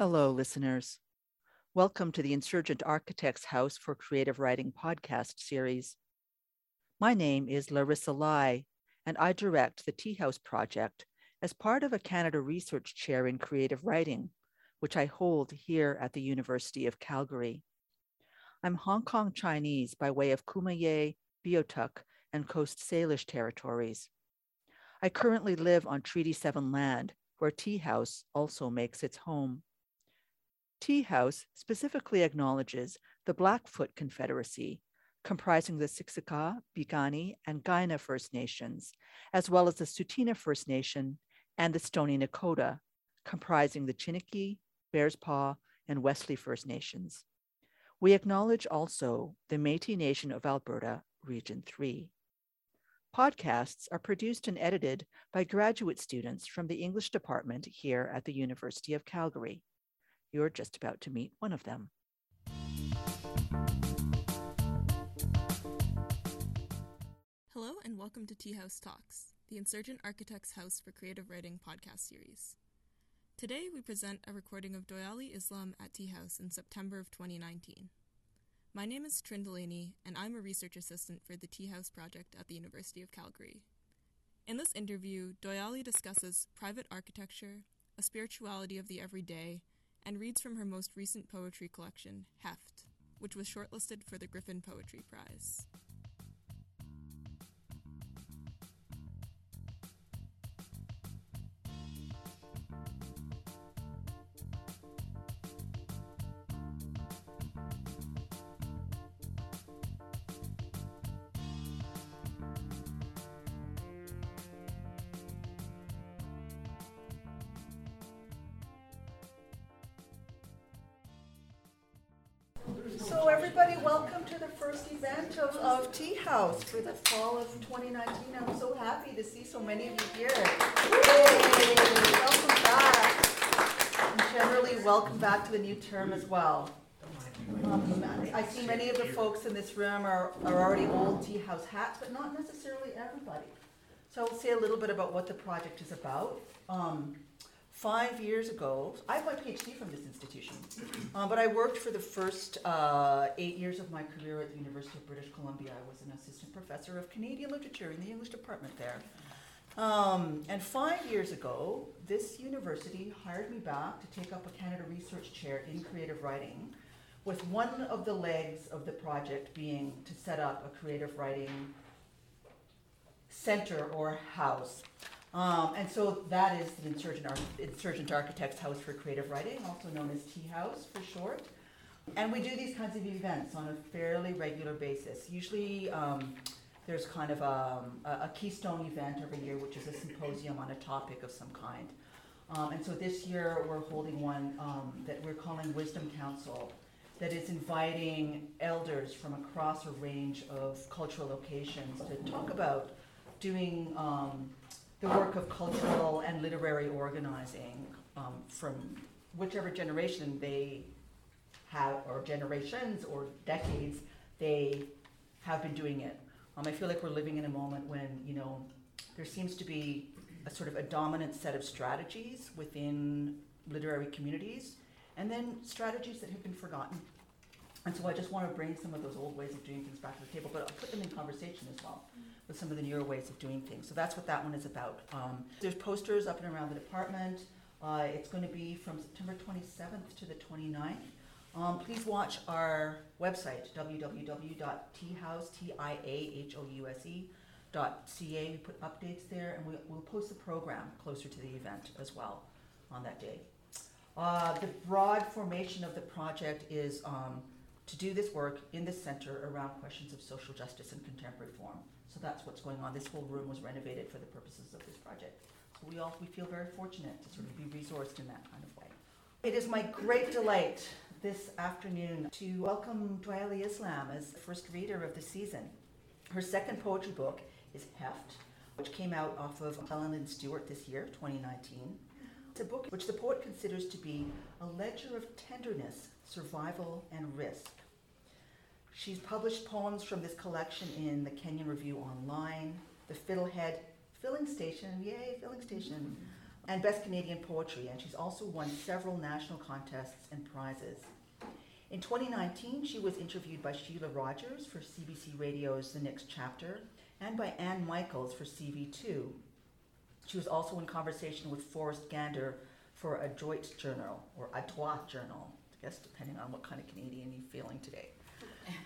Hello, listeners. Welcome to the Insurgent Architects House for Creative Writing podcast series. My name is Larissa Lai, and I direct the Tea House Project as part of a Canada Research Chair in Creative Writing, which I hold here at the University of Calgary. I'm Hong Kong Chinese by way of Kumeyaay, Beothuk, and Coast Salish territories. I currently live on Treaty 7 land, where Tea House also makes its home. Tea House specifically acknowledges the Blackfoot Confederacy, comprising the Siksika, Piikani, and Kainai First Nations, as well as the Tsuut'ina First Nation and the Stoney Nakoda, comprising the Chiniki, Bearspaw, and Wesley First Nations. We acknowledge also the Métis Nation of Alberta, Region 3. Podcasts are produced and edited by graduate students from the English department here at the University of Calgary. You're just about to meet one of them. Hello, and welcome to Tea House Talks, the Insurgent Architects House for Creative Writing podcast series. Today, we present a recording of Doyali Islam at Tea House in September of 2019. My name is Trin and I'm a research assistant for the Tea House project at the University of Calgary. In this interview, Doyali discusses private architecture, a spirituality of the everyday, and reads from her most recent poetry collection, Heft, which was shortlisted for the Griffin Poetry Prize. Everybody, welcome to the first event of, of Tea House for the fall of 2019. I'm so happy to see so many of you here. Yay! Welcome back. And generally, welcome back to the new term as well. I see many of the folks in this room are, are already old Tea House hats, but not necessarily everybody. So I'll say a little bit about what the project is about. Um, five years ago, I have my PhD from this institution, uh, but I worked for the first uh, eight years of my career at the University of British Columbia. I was an assistant professor of Canadian literature in the English department there. Um, and five years ago, this university hired me back to take up a Canada Research Chair in creative writing, with one of the legs of the project being to set up a creative writing center or house. Um, and so that is the Insurgent, Arch- Insurgent Architects House for Creative Writing, also known as Tea House for short. And we do these kinds of events on a fairly regular basis. Usually, um, there's kind of um, a, a keystone event every year, which is a symposium on a topic of some kind. Um, and so this year, we're holding one um, that we're calling Wisdom Council, that is inviting elders from across a range of cultural locations to talk about doing um, the work of cultural and literary organizing um, from whichever generation they have, or generations or decades they have been doing it. Um, I feel like we're living in a moment when you know there seems to be a sort of a dominant set of strategies within literary communities, and then strategies that have been forgotten. And so I just want to bring some of those old ways of doing things back to the table, but I'll put them in conversation as well with some of the newer ways of doing things. So that's what that one is about. Um, there's posters up and around the department. Uh, it's going to be from September 27th to the 29th. Um, please watch our website, www.teahouse.ca. We put updates there, and we, we'll post the program closer to the event as well on that day. Uh, the broad formation of the project is um, to do this work in the center around questions of social justice and contemporary form. So that's what's going on. This whole room was renovated for the purposes of this project. So we all we feel very fortunate to sort of be resourced in that kind of way. It is my great delight this afternoon to welcome Doyali Islam as the first reader of the season. Her second poetry book is Heft, which came out off of McClelland and Stewart this year, 2019. It's a book which the poet considers to be a ledger of tenderness, survival, and risk. She's published poems from this collection in the Kenyon Review Online, the Fiddlehead Filling Station, yay, Filling Station, and Best Canadian Poetry, and she's also won several national contests and prizes. In 2019, she was interviewed by Shelagh Rogers for CBC Radio's The Next Chapter and by Anne Michaels for CV2. She was also in conversation with Forrest Gander for a Droit Journal, or a Droit Journal, I guess depending on what kind of Canadian you're feeling today.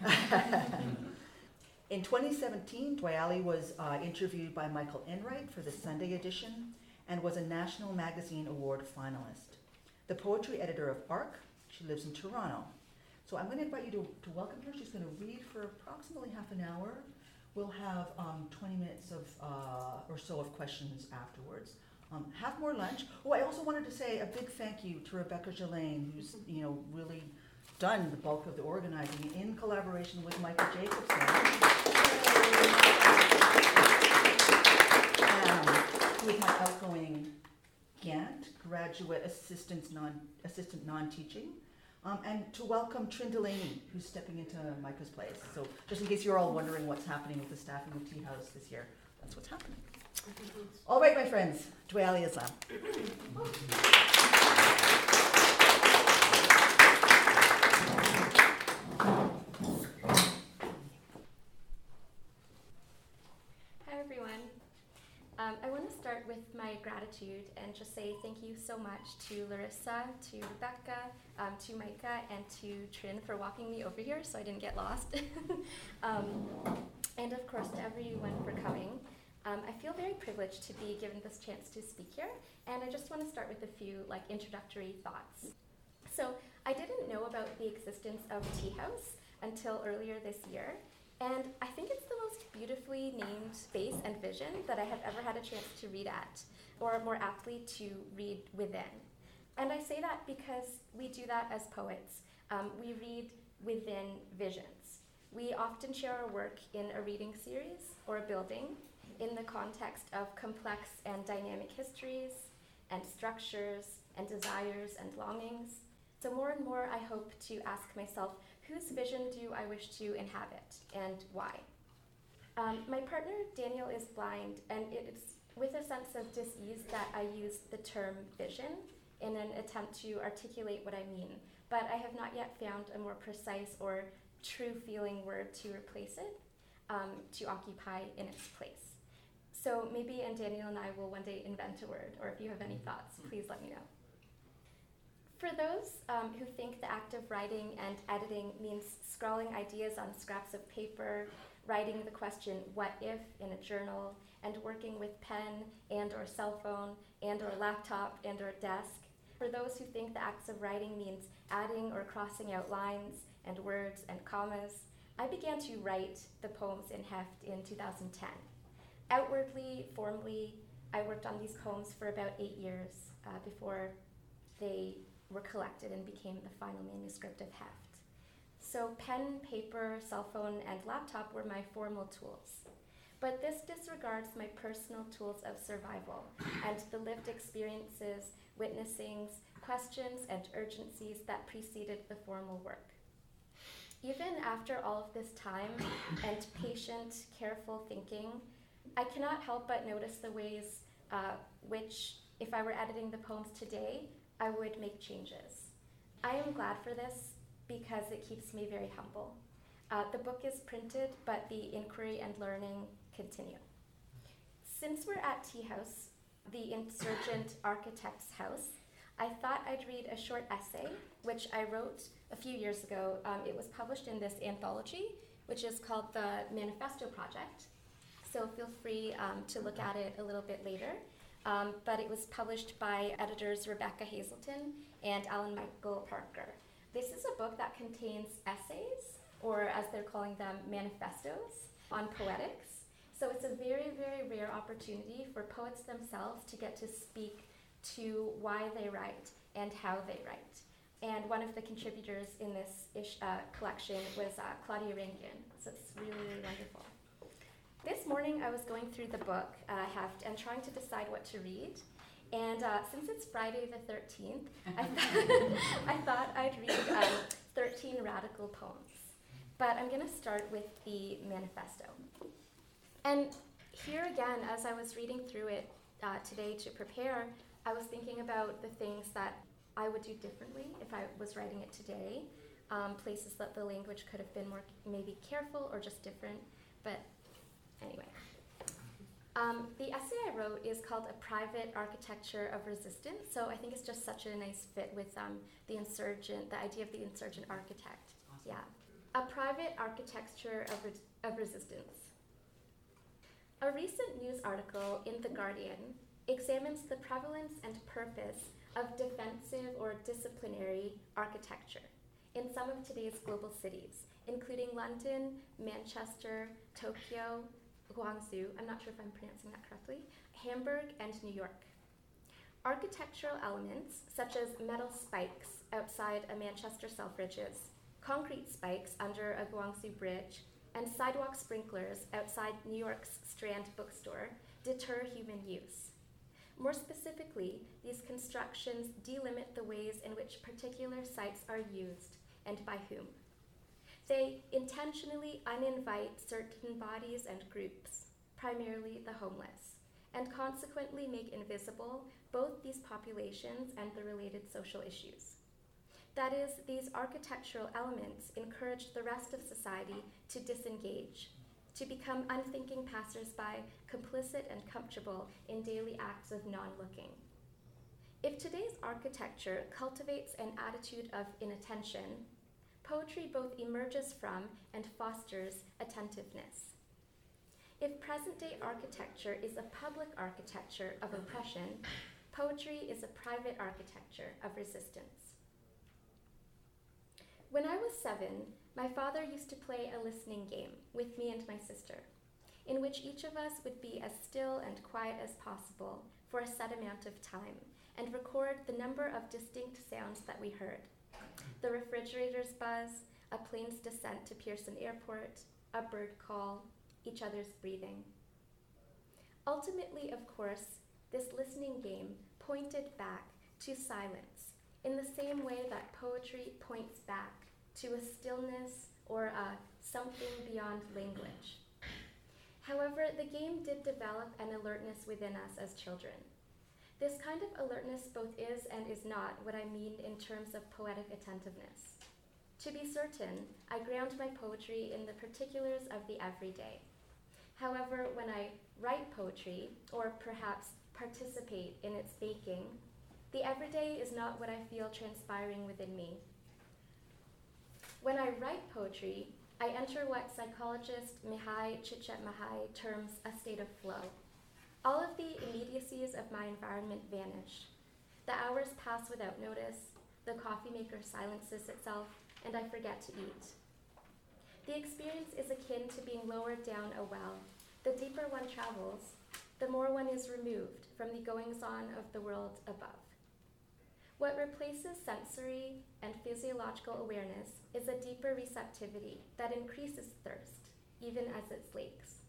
in 2017, Doyle was uh, interviewed by Michael Enright for the Sunday edition and was a National Magazine Award finalist. The poetry editor of ARC, she lives in Toronto. So I'm going to invite you to, to welcome her. She's going to read for approximately half an hour. We'll have um, 20 minutes of uh, or so of questions afterwards. Um, have more lunch. Oh, I also wanted to say a big thank you to Rebecca Gillane, who's you know really done the bulk of the organizing in collaboration with Micah Jacobson. Um, my outgoing Gant, graduate assistant non assistant non-teaching. Um, and to welcome Trin Delaney, who's stepping into Micah's place. So just in case you're all wondering what's happening with the staffing of Tea House this year, that's what's happening. All right, my friends, Doyali Islam. Hi, everyone. Um, I want to start with my gratitude and just say thank you so much to Larissa, to Rebecca, um, to Micah, and to Trin for walking me over here so I didn't get lost. um, and of course, to everyone for coming. Um, I feel very privileged to be given this chance to speak here, and I just want to start with a few like introductory thoughts. So, I didn't know about the existence of Tea House until earlier this year, and I think it's the most beautifully named space and vision that I have ever had a chance to read at, or more aptly, to read within. And I say that because we do that as poets. Um, we read within visions. We often share our work in a reading series or a building in the context of complex and dynamic histories and structures and desires and longings. So, more and more, I hope to ask myself whose vision do I wish to inhabit and why? Um, my partner, Daniel, is blind, and it is with a sense of dis-ease that I use the term vision in an attempt to articulate what I mean, but I have not yet found a more precise or true feeling word to replace it, um, to occupy in its place. So maybe and Daniel and I will one day invent a word, or if you have any thoughts, please let me know. For those um, who think the act of writing and editing means scrawling ideas on scraps of paper, writing the question "what if" in a journal, and working with pen and or cell phone and or laptop and or desk, for those who think the acts of writing means adding or crossing out lines and words and commas, I began to write the poems in Heft in 2010. Outwardly, formally, I worked on these poems for about eight years uh, before they were collected and became the final manuscript of Heft. So, pen, paper, cell phone, and laptop were my formal tools. But this disregards my personal tools of survival and the lived experiences, witnessings, questions, and urgencies that preceded the formal work. Even after all of this time and patient, careful thinking, I cannot help but notice the ways uh, which, if I were editing the poems today, I would make changes. I am glad for this because it keeps me very humble. Uh, the book is printed, but the inquiry and learning continue. Since we're at Tea House, the insurgent architect's house, I thought I'd read a short essay, which I wrote a few years ago. Um, it was published in this anthology, which is called the Manifesto Project. So feel free um, to look at it a little bit later. Um, but it was published by editors Rebecca Hazelton and Alan Michael Parker. This is a book that contains essays, or as they're calling them, manifestos, on poetics. So it's a very, very rare opportunity for poets themselves to get to speak to why they write and how they write. And one of the contributors in this ish, uh, collection was uh, Claudia Rankine. So it's really, really wonderful. This morning I was going through the book uh, heft and trying to decide what to read. And uh, since it's Friday the 13th, I, thought, I thought I'd read um, 13 radical poems. But I'm going to start with the manifesto. And here again, as I was reading through it uh, today to prepare, I was thinking about the things that I would do differently if I was writing it today, um, places that the language could have been more maybe careful or just different. But anyway. Um, the essay I wrote is called A Private Architecture of Resistance, so I think it's just such a nice fit with um, the insurgent, the idea of the insurgent architect. Awesome. Yeah. A Private Architecture of, Re- of Resistance. A recent news article in The Guardian examines the prevalence and purpose of defensive or disciplinary architecture in some of today's global cities, including London, Manchester, Tokyo, Guangzhou, I'm not sure if I'm pronouncing that correctly, Hamburg, and New York. Architectural elements, such as metal spikes outside a Manchester Selfridges, concrete spikes under a Guangzhou bridge, and sidewalk sprinklers outside New York's Strand bookstore, deter human use. More specifically, these constructions delimit the ways in which particular sites are used and by whom. They intentionally uninvite certain bodies and groups, primarily the homeless, and consequently make invisible both these populations and the related social issues. That is, these architectural elements encourage the rest of society to disengage, to become unthinking passersby, complicit and comfortable in daily acts of non looking. If today's architecture cultivates an attitude of inattention, poetry both emerges from and fosters attentiveness. If present day architecture is a public architecture of oppression, poetry is a private architecture of resistance. When I was seven, my father used to play a listening game with me and my sister, in which each of us would be as still and quiet as possible for a set amount of time and record the number of distinct sounds that we heard the refrigerator's buzz, a plane's descent to Pearson Airport, a bird call, each other's breathing. Ultimately, of course, this listening game pointed back to silence in the same way that poetry points back to a stillness or a something beyond language. However, the game did develop an alertness within us as children. This kind of alertness both is and is not what I mean in terms of poetic attentiveness. To be certain, I ground my poetry in the particulars of the everyday. However, when I write poetry, or perhaps participate in its making, the everyday is not what I feel transpiring within me. When I write poetry, I enter what psychologist Mihai Mihaly Csikszentmihalyi terms a state of flow. All of the immediacies of my environment vanish. The hours pass without notice, the coffee maker silences itself, and I forget to eat. The experience is akin to being lowered down a well. The deeper one travels, the more one is removed from the goings on of the world above. What replaces sensory and physiological awareness is a deeper receptivity that increases thirst, even as it slakes.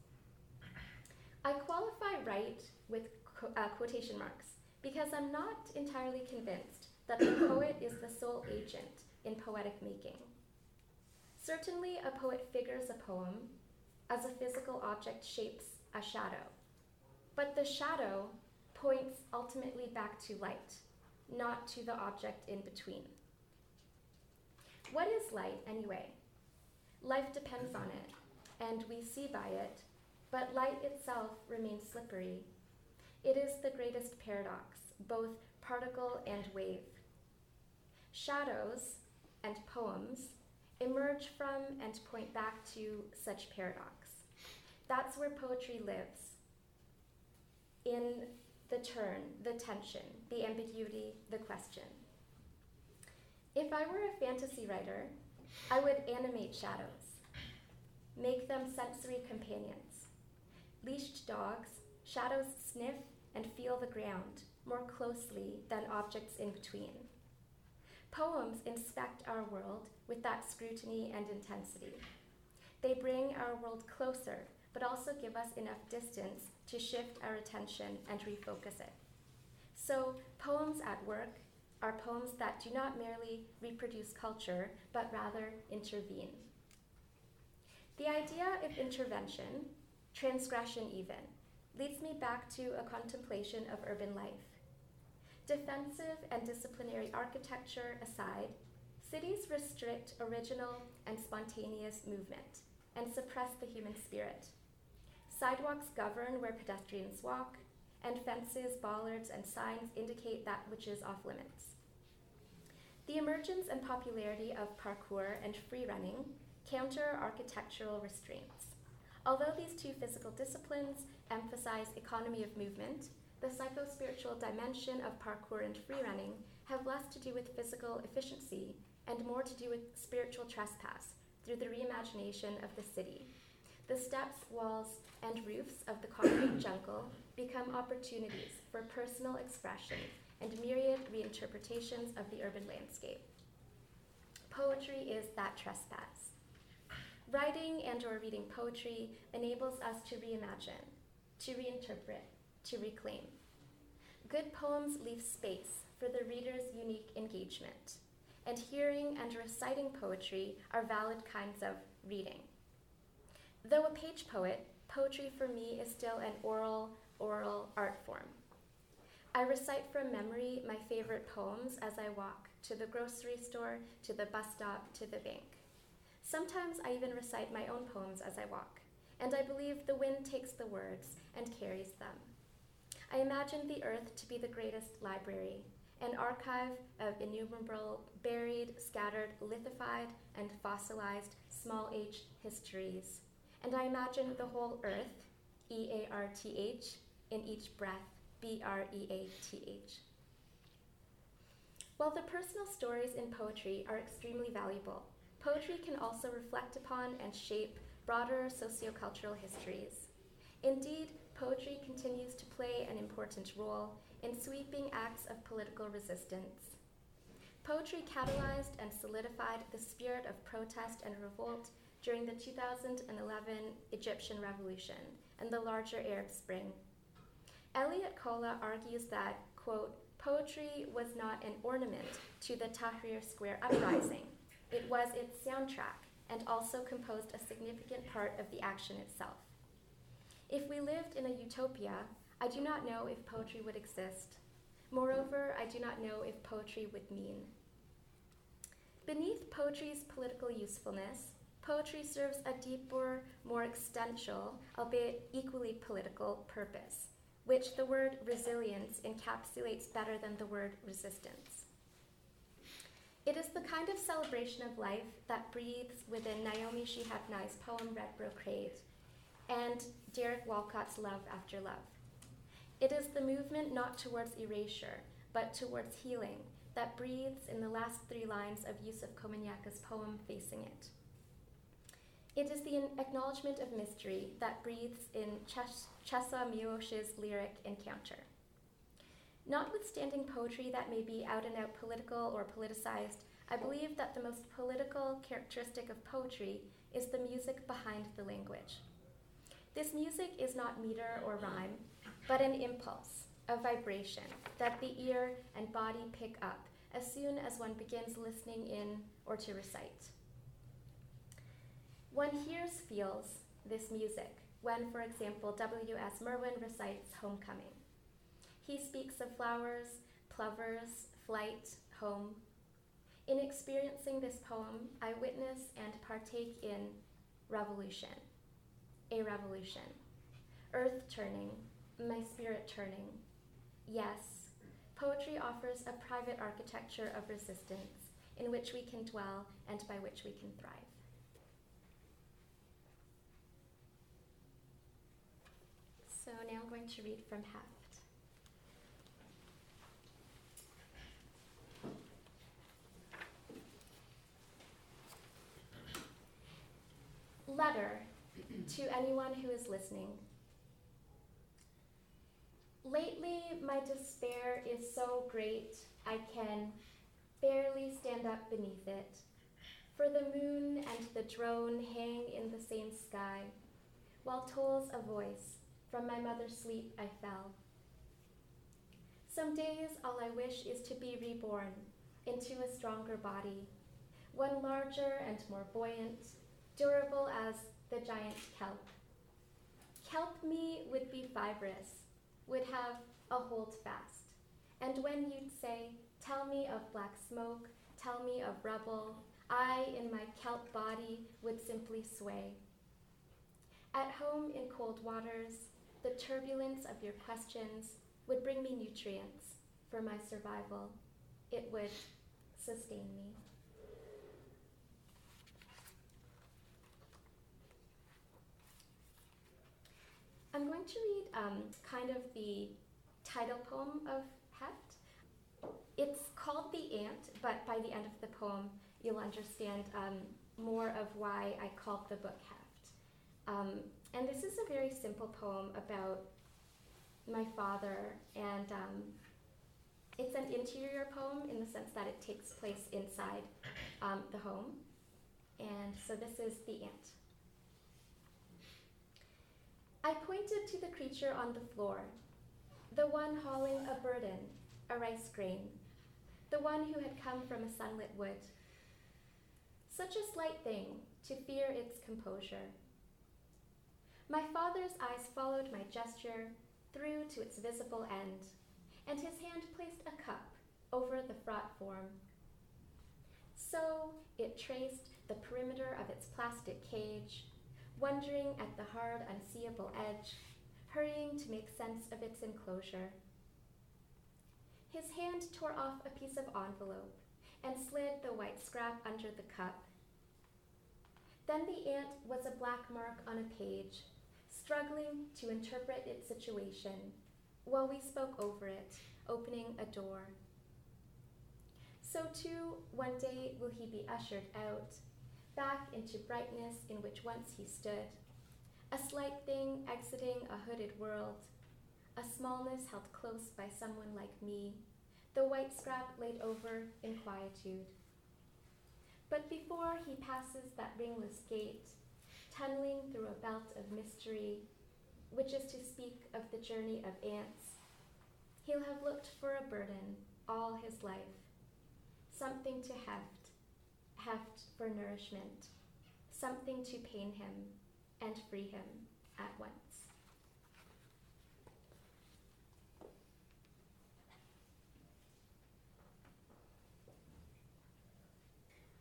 I qualify right with uh, quotation marks because I'm not entirely convinced that the poet is the sole agent in poetic making. Certainly, a poet figures a poem as a physical object shapes a shadow, but the shadow points ultimately back to light not to the object in between. What is light, anyway? Life depends on it, and we see by it, but light itself remains slippery. It is the greatest paradox, both particle and wave. Shadows and poems emerge from and point back to such paradox. That's where poetry lives. In the turn, the tension, the ambiguity, the question. If I were a fantasy writer, I would animate shadows, make them sensory companions. Leashed dogs, shadows sniff and feel the ground more closely than objects in between. Poems inspect our world with that scrutiny and intensity. They bring our world closer, but also give us enough distance to shift our attention and refocus it. So, poems at work are poems that do not merely reproduce culture, but rather intervene. The idea of intervention, transgression even, leads me back to a contemplation of urban life. defensive and disciplinary architecture aside, cities restrict original and spontaneous movement and suppress the human spirit. Sidewalks govern where pedestrians walk, and fences, bollards, and signs indicate that which is off limits. The emergence and popularity of parkour and free running counter architectural restraints. Although these two physical disciplines emphasize economy of movement, the psycho-spiritual dimension of parkour and free running have less to do with physical efficiency and more to do with spiritual trespass through the reimagination of the city. The steps, walls, and roofs of the concrete jungle become opportunities for personal expression and myriad reinterpretations of the urban landscape. Poetry is that trespass. Writing and or reading poetry enables us to reimagine, to reinterpret, to reclaim. Good poems leave space for the reader's unique engagement, and hearing and reciting poetry are valid kinds of reading. Though a page poet, poetry for me is still an oral, oral art form. I recite from memory my favorite poems as I walk to the grocery store, to the bus stop, to the bank. Sometimes I even recite my own poems as I walk, and I believe the wind takes the words and carries them. I imagine the earth to be the greatest library, an archive of innumerable buried, scattered, lithified, and fossilized small h histories. And I imagine the whole earth, E A R T H, in each breath, B R E A T H. While the personal stories in poetry are extremely valuable, poetry can also reflect upon and shape broader sociocultural histories. Indeed, poetry continues to play an important role in sweeping acts of political resistance. Poetry catalyzed and solidified the spirit of protest and revolt during the 2011 Egyptian Revolution and the larger Arab Spring. Elliott Colla argues that, quote, poetry was not an ornament to the Tahrir Square uprising, it was its soundtrack and also composed a significant part of the action itself. If we lived in a utopia, I do not know if poetry would exist. Moreover, I do not know if poetry would mean. Beneath poetry's political usefulness, poetry serves a deeper, more existential, albeit equally political, purpose, which the word resilience encapsulates better than the word resistance. It is the kind of celebration of life that breathes within Naomi Shihab Nye's poem Red Brocade and Derek Walcott's Love After Love. It is the movement not towards erasure, but towards healing that breathes in the last three lines of Yusef Komunyakaa's poem Facing It. It is the acknowledgement of mystery that breathes in Czesław Miłosz's lyric Encounter. Notwithstanding poetry that may be out and out political or politicized, I believe that the most political characteristic of poetry is the music behind the language. This music is not meter or rhyme, but an impulse, a vibration that the ear and body pick up as soon as one begins listening in or to recite. One hears, feels this music when, for example, W.S. Merwin recites Homecoming. He speaks of flowers, plovers, flight, home. In experiencing this poem, I witness and partake in revolution, a revolution, earth turning, my spirit turning. Yes, poetry offers a private architecture of resistance in which we can dwell and by which we can thrive. So now I'm going to read from Heft. Letter to anyone who is listening. Lately, my despair is so great I can barely stand up beneath it. For the moon and the drone hang in the same sky, while tolls a voice from my mother's sleep I fell. Some days all I wish is to be reborn into a stronger body, one larger and more buoyant, durable as the giant kelp. Kelp me would be fibrous, would have a hold fast, And when you'd say, Tell me of black smoke, tell me of rubble, I in my kelp body would simply sway. At home in cold waters, the turbulence of your questions would bring me nutrients for my survival. It would sustain me. I'm going to read um, kind of the title poem of Heft. It's called The Ant, but by the end of the poem, you'll understand um, more of why I called the book Heft. Um, and this is a very simple poem about my father, and um, it's an interior poem in the sense that it takes place inside um, the home. And so this is The Ant. I pointed to the creature on the floor, the one hauling a burden, a rice grain, the one who had come from a sunlit wood. Such a slight thing to fear its composure. My father's eyes followed my gesture through to its visible end, and his hand placed a cup over the fraught form. So it traced the perimeter of its plastic cage wondering at the hard, unseeable edge, hurrying to make sense of its enclosure. His hand tore off a piece of envelope and slid the white scrap under the cup. Then the ant was a black mark on a page, struggling to interpret its situation while we spoke over it, opening a door. So too, one day will he be ushered out back into brightness in which once he stood, a slight thing exiting a hooded world, a smallness held close by someone like me, the white scrap laid over in quietude. But before he passes that ringless gate, tunneling through a belt of mystery, which is to speak of the journey of ants, he'll have looked for a burden all his life, something to heft heft for nourishment, something to pain him and free him at once.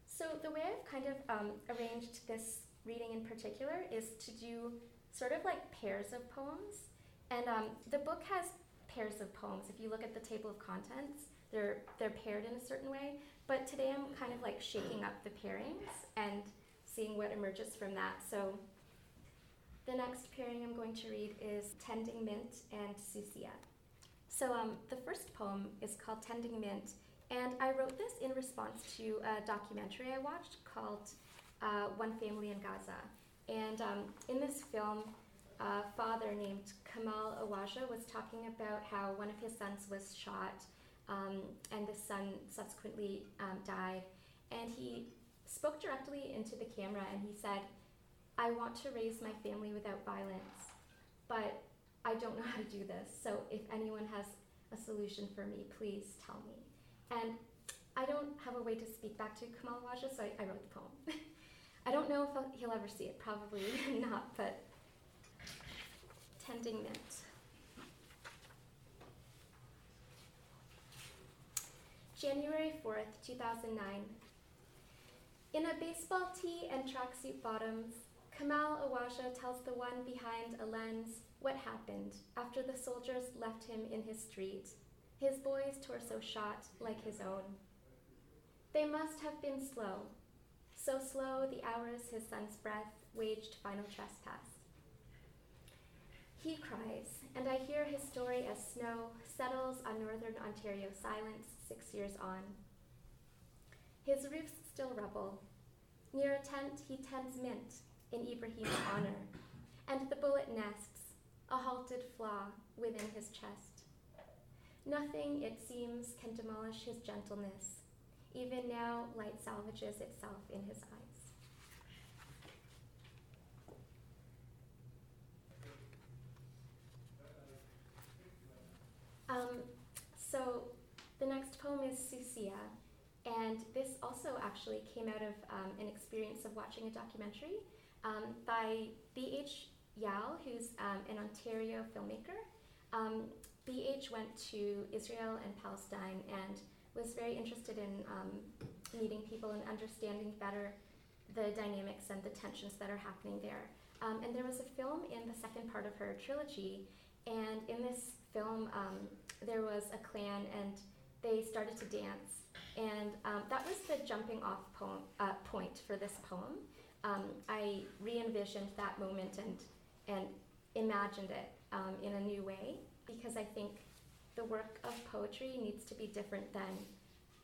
So, the way I've kind of um, arranged this reading in particular is to do sort of like pairs of poems. And um, the book has pairs of poems. If you look at the table of contents, they're, they're paired in a certain way. But today I'm kind of like shaking up the pairings and seeing what emerges from that. So the next pairing I'm going to read is Tending Mint and Susia. So um, the first poem is called Tending Mint, and I wrote this in response to a documentary I watched called uh, One Family in Gaza. And um, in this film, a father named Kamal Awaja was talking about how one of his sons was shot um, and the son subsequently um, died. And he spoke directly into the camera and he said, I want to raise my family without violence, but I don't know how to do this. So if anyone has a solution for me, please tell me. And I don't have a way to speak back to Kamal Awaja, so I, I wrote the poem. I don't know if he'll ever see it, probably not, but tending mint. January 4th, 2009. In a baseball tee and tracksuit bottoms, Kamal Awaja tells the one behind a lens what happened after the soldiers left him in his street, his boy's torso shot like his own. They must have been slow, so slow the hours his son's breath waged final trespass. He cries, and I hear his story as snow settles on northern Ontario silence six years on. His roof's still rubble. Near a tent, he tends mint in Ibrahim's honor, and the bullet nests, a halted flaw within his chest. Nothing, it seems, can demolish his gentleness. Even now, light salvages itself in his eyes. Um, so the next poem is Susia, and this also actually came out of um, an experience of watching a documentary um, by B.H. Yael, who's um, an Ontario filmmaker. Um, BH went to Israel and Palestine and was very interested in um, meeting people and understanding better the dynamics and the tensions that are happening there. Um, and there was a film in the second part of her trilogy, and in this film, um, there was a clan and they started to dance. And um, that was the jumping off poem, uh, point for this poem. Um, I re envisioned that moment and, and imagined it in a new way because I think the work of poetry needs to be different than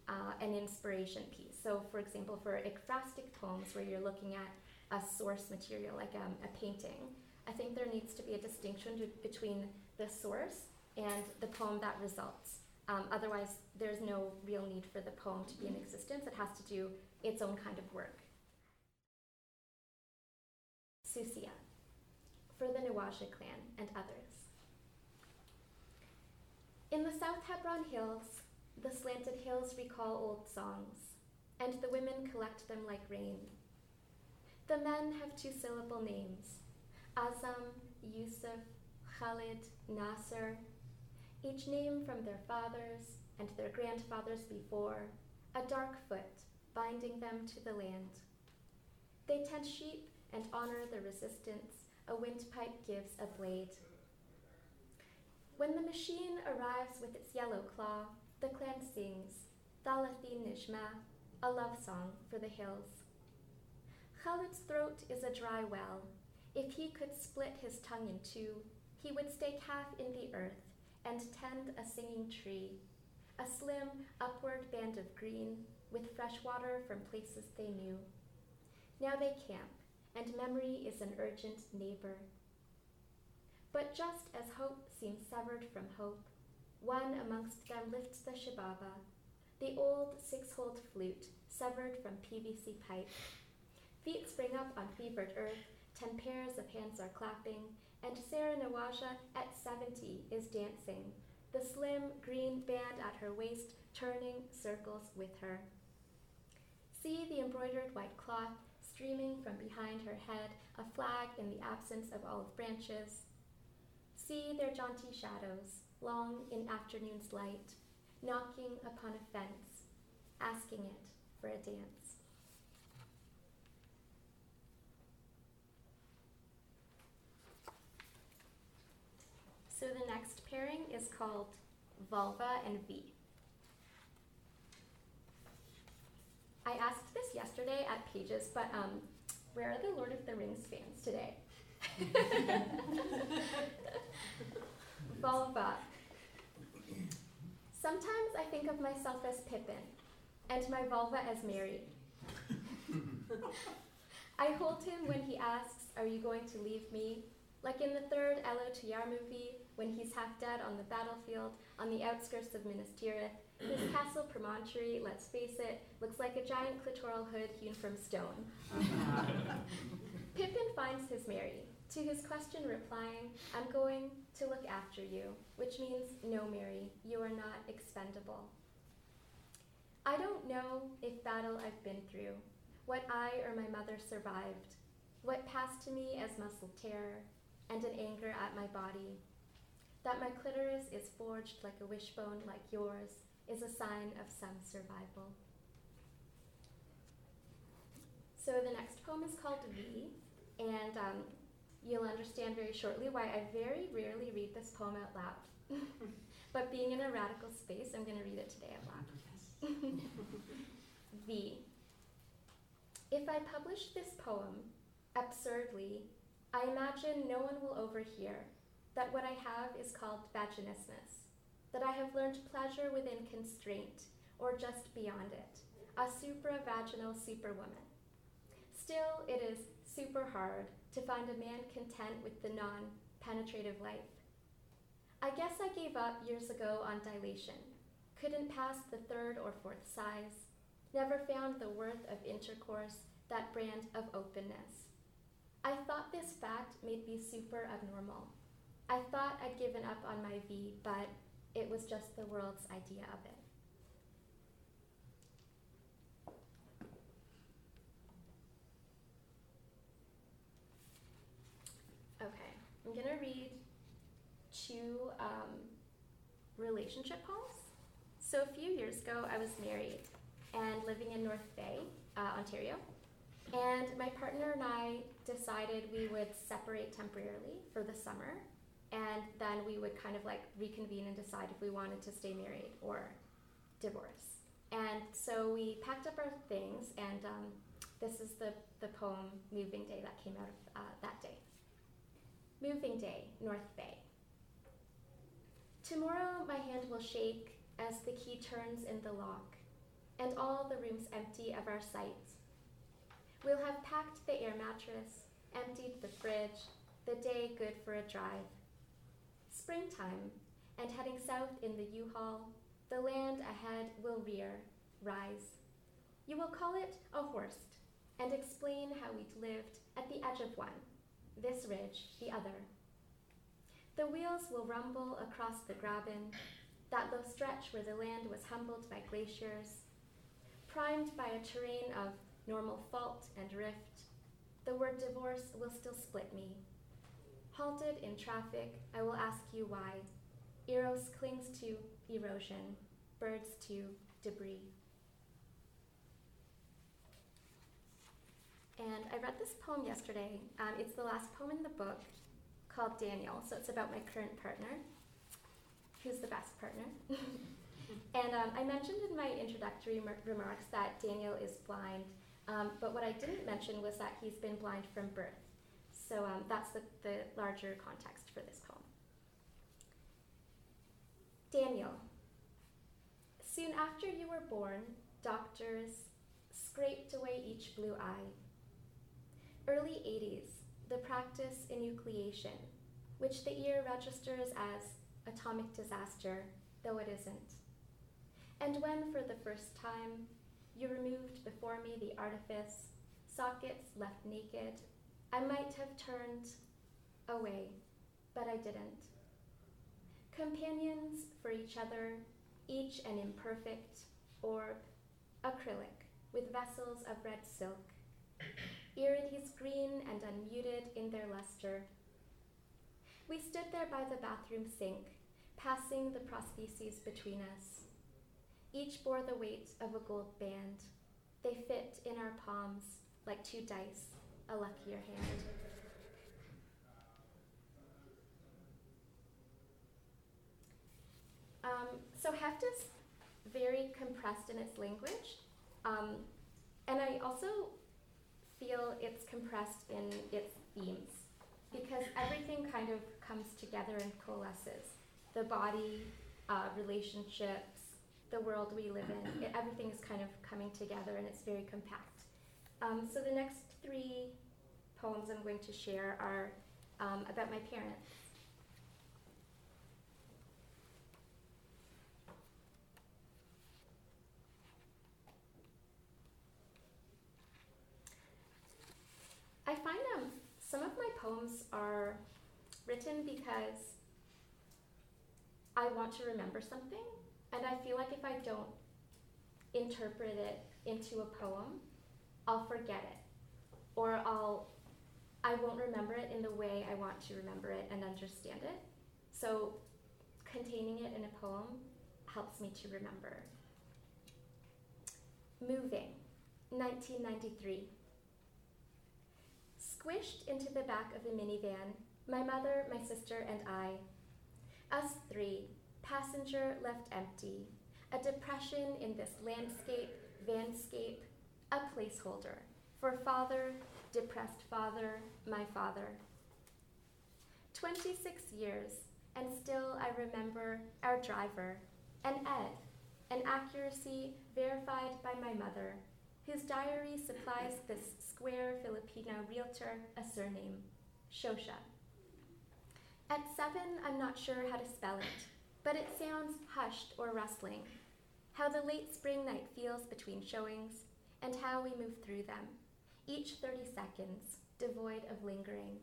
uh, an inspiration piece. So, for example, for ekphrastic poems where you're looking at a source material like um, a painting, I think there needs to be a distinction to, between the source and the poem that results. Um, otherwise, there's no real need for the poem to be in existence. It has to do its own kind of work. Susia, for the Nuwaja clan and others. In the South Hebron Hills, the slanted hills recall old songs, and the women collect them like rain. The men have two syllable names Azam, Yusuf, Khalid, Nasser, each name from their fathers and their grandfathers before, a dark foot binding them to the land. They tend sheep and honor the resistance a windpipe gives a blade. When the machine arrives with its yellow claw, the clan sings Thalathi Nishma, a love song for the hills. Khalid's throat is a dry well. If he could split his tongue in two, he would stake half in the earth and tend a singing tree, a slim, upward band of green with fresh water from places they knew. Now they camp, and memory is an urgent neighbor. But just as hope seems severed from hope, one amongst them lifts the shababa, the old six holed flute severed from PVC pipe. Feet spring up on fevered earth, ten pairs of hands are clapping, and Sarah Nuwaja at 70 is dancing, the slim green band at her waist turning circles with her. See the embroidered white cloth streaming from behind her head, a flag in the absence of olive branches. See their jaunty shadows, long in afternoon's light, knocking upon a fence, asking it for a dance. So the next pairing is called vulva and V. I asked this yesterday at Pages, but um, where are the Lord of the Rings fans today? vulva. Sometimes I think of myself as Pippin and my vulva as Merry. I hold him when he asks, Are you going to leave me? Like in the third LOTR movie, when he's half dead on the battlefield on the outskirts of Minas Tirith, his castle promontory, let's face it, looks like a giant clitoral hood hewn from stone. Pippin finds his Merry, to his question replying, I'm going to look after you, which means, no, Merry, you are not expendable. I don't know if battle I've been through, what I or my mother survived, what passed to me as muscle terror, and an anger at my body. That my clitoris is forged like a wishbone like yours is a sign of some survival. So the next poem is called V, and um, you'll understand very shortly why I very rarely read this poem out loud. but being in a radical space, I'm going to read it today out loud. v. If I publish this poem absurdly, I imagine no one will overhear that what I have is called vaginismus, that I have learned pleasure within constraint or just beyond it, a supravaginal superwoman. Still, it is super hard to find a man content with the non penetrative life. I guess I gave up years ago on dilation, couldn't pass the third or fourth size, never found the worth of intercourse, that brand of openness. I thought this fact made me super abnormal. I thought I'd given up on my V, but it was just the world's idea of it. I'm gonna read two um, relationship poems. So a few years ago, I was married and living in North Bay, uh, Ontario. And my partner and I decided we would separate temporarily for the summer, and then we would kind of like reconvene and decide if we wanted to stay married or divorce. And so we packed up our things, and um, this is the, the poem Moving Day that came out of uh, that day. Moving Day, North Bay. Tomorrow my hand will shake as the key turns in the lock, and all the rooms empty of our sight. We'll have packed the air mattress, emptied the fridge, the day good for a drive. Springtime, and heading south in the U-Haul, the land ahead will rear, rise. You will call it a horst, and explain how we'd lived at the edge of one, this ridge, the other. The wheels will rumble across the graben, that low stretch where the land was humbled by glaciers, primed by a terrain of normal fault and rift. The word divorce will still split me. Halted in traffic, I will ask you why. Eros clings to erosion, birds to debris. And I read this poem yesterday. Um, it's the last poem in the book called Daniel. So it's about my current partner, who's the best partner. and um, I mentioned in my introductory remarks that Daniel is blind um, but what I didn't mention was that he's been blind from birth. So um, that's the, the larger context for this poem. Daniel. Soon after you were born, doctors scraped away each blue eye. Early 80s, the practice enucleation, which the ear registers as atomic disaster, though it isn't. And when, for the first time, you removed before me the artifice, sockets left naked. I might have turned away, but I didn't. Companions for each other, each an imperfect orb, acrylic, with vessels of red silk, irides green and unmuted in their luster. We stood there by the bathroom sink, passing the prostheses between us. Each bore the weight of a gold band. They fit in our palms like two dice, a luckier hand. Um, so Heft is very compressed in its language, um, and I also feel it's compressed in its themes because everything kind of comes together and coalesces. The body, uh, relationships, the world we live in. It, everything is kind of coming together and it's very compact. Um, so the next three poems I'm going to share are um, about my parents. I find um, some of my poems are written because I want to remember something and I feel like if I don't interpret it into a poem, I'll forget it. Or I'll I won't remember it in the way I want to remember it and understand it. So containing it in a poem helps me to remember. Moving, 1993. Squished into the back of a minivan, my mother, my sister, and I. Us three, passenger left empty, a depression in this landscape, vanscape, a placeholder for father, depressed father, my father. 26 years, and still I remember our driver, an Ed, an accuracy verified by my mother, whose diary supplies this square Filipino realtor a surname, Shosha. At seven, I'm not sure how to spell it but it sounds hushed or rustling. How the late spring night feels between showings, and how we move through them, each 30 seconds, devoid of lingering.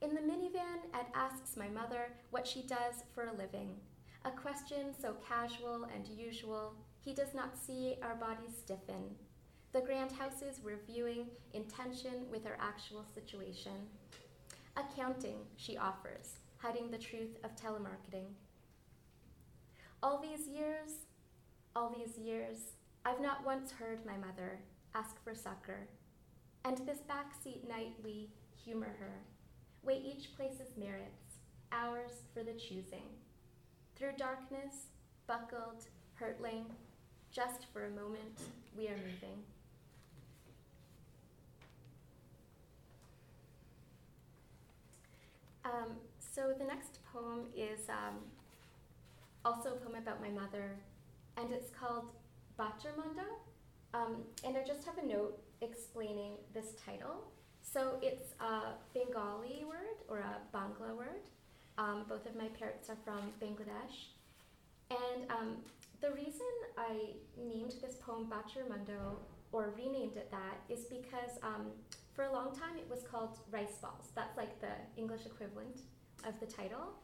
In the minivan, Ed asks my mother what she does for a living, a question so casual and usual, he does not see our bodies stiffen. The grand houses we're viewing in tension with our actual situation. Accounting, she offers, hiding the truth of telemarketing. All these years, all these years, I've not once heard my mother ask for succor. And this backseat night we humor her, weigh each place's merits, ours for the choosing. Through darkness, buckled, hurtling, just for a moment, we are moving. Um, so the next poem is um, also a poem about my mother, and it's called Bachermondo. Um, and I just have a note explaining this title. So it's a Bengali word or a Bangla word. Um, both of my parents are from Bangladesh. And um, the reason I named this poem Bachermondo or renamed it that is because um, for a long time it was called Rice Balls. That's like the English equivalent of the title.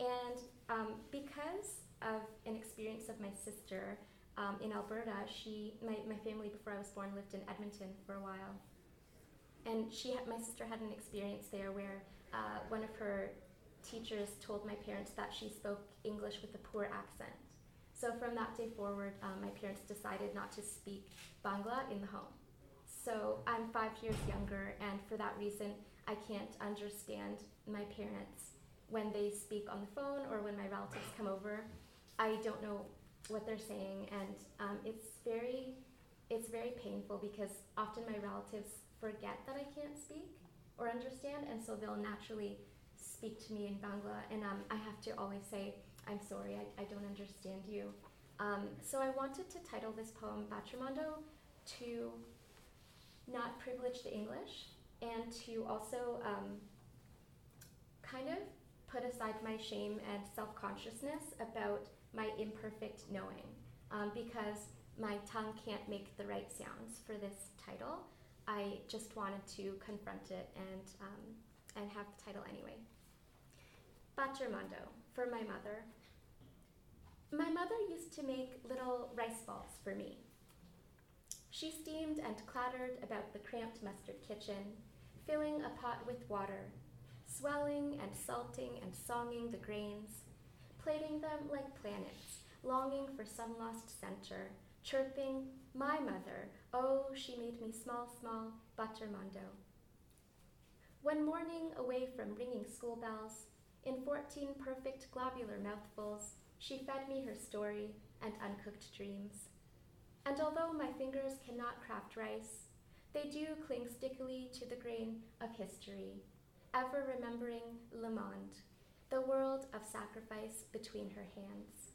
And um, because of an experience of my sister um, in Alberta, she, my, my family before I was born lived in Edmonton for a while. And she, had, my sister had an experience there where uh, one of her teachers told my parents that she spoke English with a poor accent. So from that day forward, um, my parents decided not to speak Bangla in the home. So I'm five years younger, and for that reason, I can't understand my parents when they speak on the phone or when my relatives come over. I don't know what they're saying, and um, it's very, it's very painful because often my relatives forget that I can't speak or understand, and so they'll naturally speak to me in Bangla, and um, I have to always say, I'm sorry, I, I don't understand you. Um, so I wanted to title this poem Bachermondo to not privilege the English and to also um, kind of put aside my shame and self consciousness about my imperfect knowing um, because my tongue can't make the right sounds for this title. I just wanted to confront it and, um, and have the title anyway. Bachermondo, for my mother. My mother used to make little rice balls for me. She steamed and clattered about the cramped mustard kitchen, filling a pot with water, swelling and salting and songing the grains, plating them like planets, longing for some lost center, chirping, My mother, oh, she made me small, small, Bachermondo. One morning, away from ringing school bells, in fourteen perfect globular mouthfuls, she fed me her story and uncooked dreams. And although my fingers cannot craft rice, they do cling stickily to the grain of history, ever remembering Le Monde, the world of sacrifice between her hands.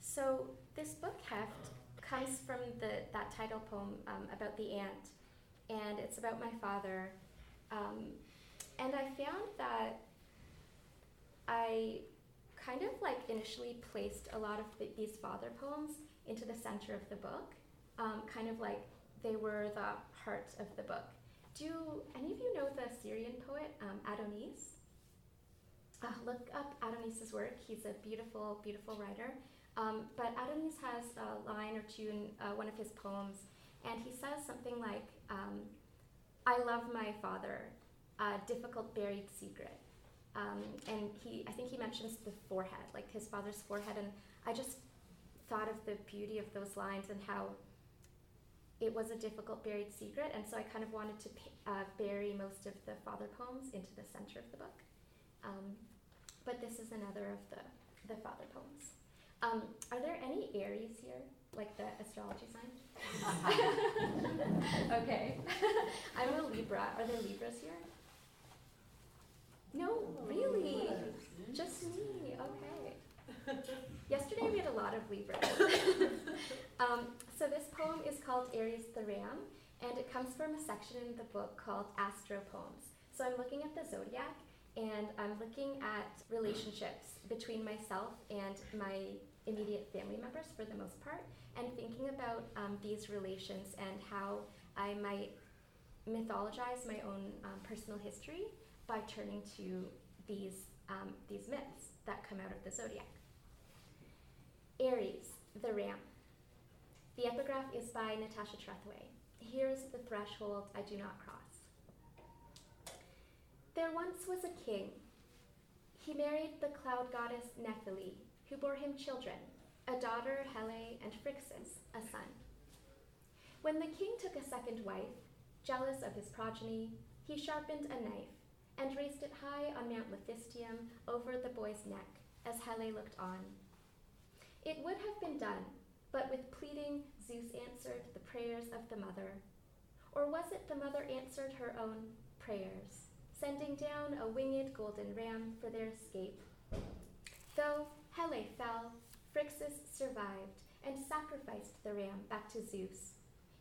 So this book heft comes from the, that title poem um, about the ant, and it's about my father. Um, and I found that I kind of like initially placed a lot of the, these father poems into the center of the book, um, kind of like they were the heart of the book. Do any of you know the Syrian poet um, Adonis? Uh, look up Adonis's work. He's a beautiful, beautiful writer. Um, but Adonis has a line or two in uh, one of his poems, and he says something like, um, "I love my father, a difficult buried secret." Um, and he, I think he mentions the forehead, like his father's forehead, and I just thought of the beauty of those lines and how it was a difficult buried secret, and so I kind of wanted to uh, bury most of the father poems into the center of the book. Um, but this is another of the, the father poems. Um, are there any Aries here, like the astrology sign? okay. I'm a Libra. Are there Libras here? No, really? Just me. Okay. Yesterday we had a lot of Libras. um, so this poem is called Aries the Ram, and it comes from a section in the book called Astro Poems. So I'm looking at the zodiac, and I'm looking at relationships between myself and my immediate family members for the most part, and thinking about um, these relations and how I might mythologize my own um, personal history by turning to these, um, these myths that come out of the zodiac. Aries, the ram. The epigraph is by Natasha Trethewey. Here's the threshold I do not cross. There once was a king. He married the cloud goddess Nephele, who bore him children, a daughter Helle and Phrixus, a son. When the king took a second wife, jealous of his progeny, he sharpened a knife and raised it high on Mount Laphystium over the boy's neck as Helle looked on. It would have been done, but with pleading, Zeus answered the prayers of the mother. Or was it the mother answered her own prayers, sending down a winged golden ram for their escape? Though Helle fell, Phrixus survived and sacrificed the ram back to Zeus,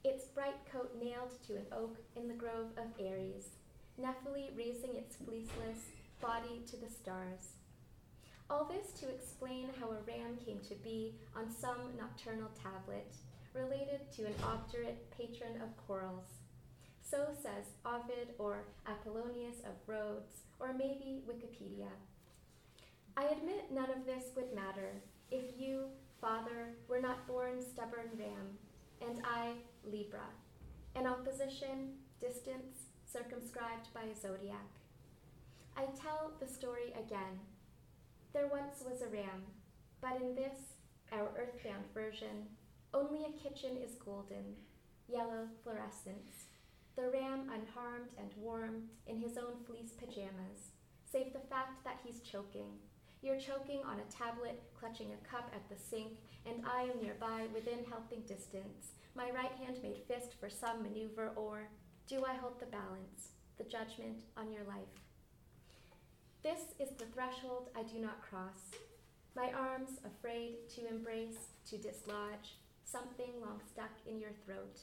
its bright coat nailed to an oak in the grove of Ares, Nephele raising its fleeceless body to the stars. All this to explain how a ram came to be on some nocturnal tablet, related to an obdurate patron of corals. So says Ovid or Apollonius of Rhodes, or maybe Wikipedia. I admit none of this would matter if you, Father, were not born stubborn ram, and I, Libra, an opposition, distance, circumscribed by a zodiac. I tell the story again. There once was a ram, but in this, our earthbound version, only a kitchen is golden, yellow fluorescence. The ram unharmed and warm in his own fleece pajamas, save the fact that he's choking. You're choking on a tablet, clutching a cup at the sink, and I am nearby within helping distance, my right hand made fist for some maneuver, or do I hold the balance, the judgment on your life? This is the threshold I do not cross. My arms afraid to embrace, to dislodge, something long stuck in your throat.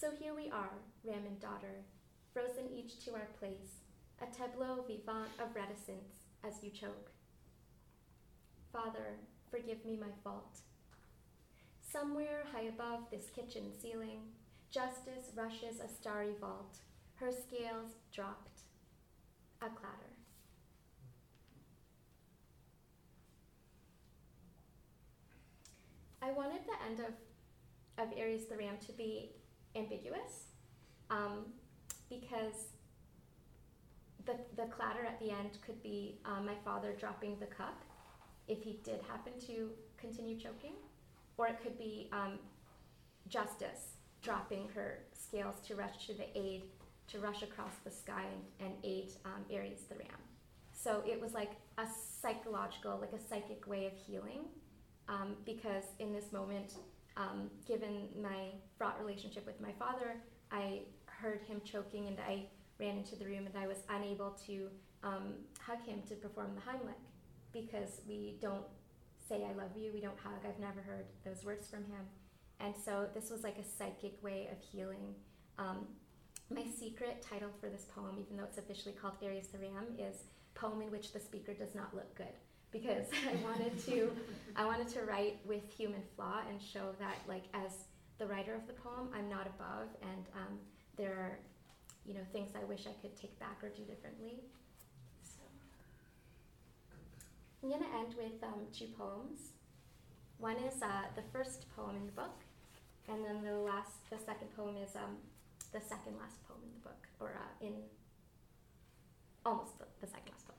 So here we are, Ram and daughter, frozen each to our place, a tableau vivant of reticence as you choke. Father, forgive me my fault. Somewhere high above this kitchen ceiling, Justice rushes a starry vault, her scales dropped. A clatter. I wanted the end of, of Aries the Ram to be ambiguous um, because the, the clatter at the end could be um, my father dropping the cup if he did happen to continue choking, or it could be um, justice dropping her scales to rush to the aid, to rush across the sky and, and aid um, Aries the ram. So it was like a psychological, like a psychic way of healing, um, because in this moment, um, given my fraught relationship with my father, I heard him choking and I ran into the room and I was unable to um, hug him to perform the Heimlich because we don't say I love you, we don't hug. I've never heard those words from him. And so this was like a psychic way of healing. Um, my secret title for this poem, even though it's officially called Aries the Ram, is Poem in Which the Speaker Does Not Look Good. Because I wanted to, I wanted to write with human flaw and show that, like, as the writer of the poem, I'm not above, and um, there are, you know, things I wish I could take back or do differently. So, I'm gonna end with um, two poems. One is uh, the first poem in the book, and then the last, the second poem is um, the second last poem in the book, or uh, in almost the, the second last poem.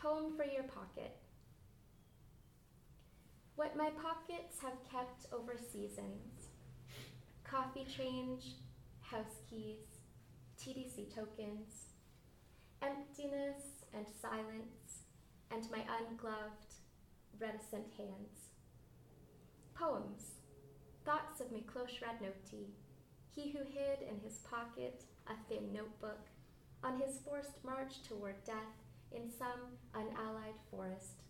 Poem for your pocket. What my pockets have kept over seasons coffee change, house keys, TTC tokens, emptiness and silence, and my ungloved, reticent hands. Poems, thoughts of Miklos Radnoti, he who hid in his pocket a thin notebook, on his forced march toward death in some unallied forest,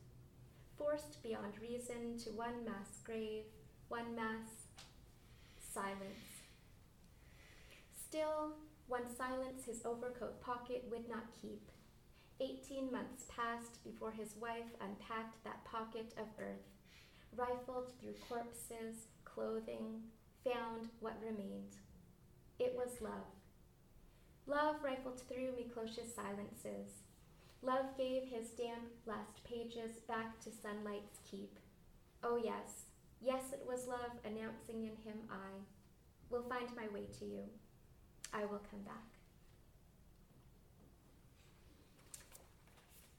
forced beyond reason to one mass grave, one mass silence. Still, one silence his overcoat pocket would not keep. Eighteen months passed before his wife unpacked that pocket of earth rifled through corpses, clothing, found what remained. It was love. Love rifled through Miklos's silences. Love gave his damp last pages back to sunlight's keep. Oh, yes, Yes, it was love announcing in him I will find my way to you. I will come back.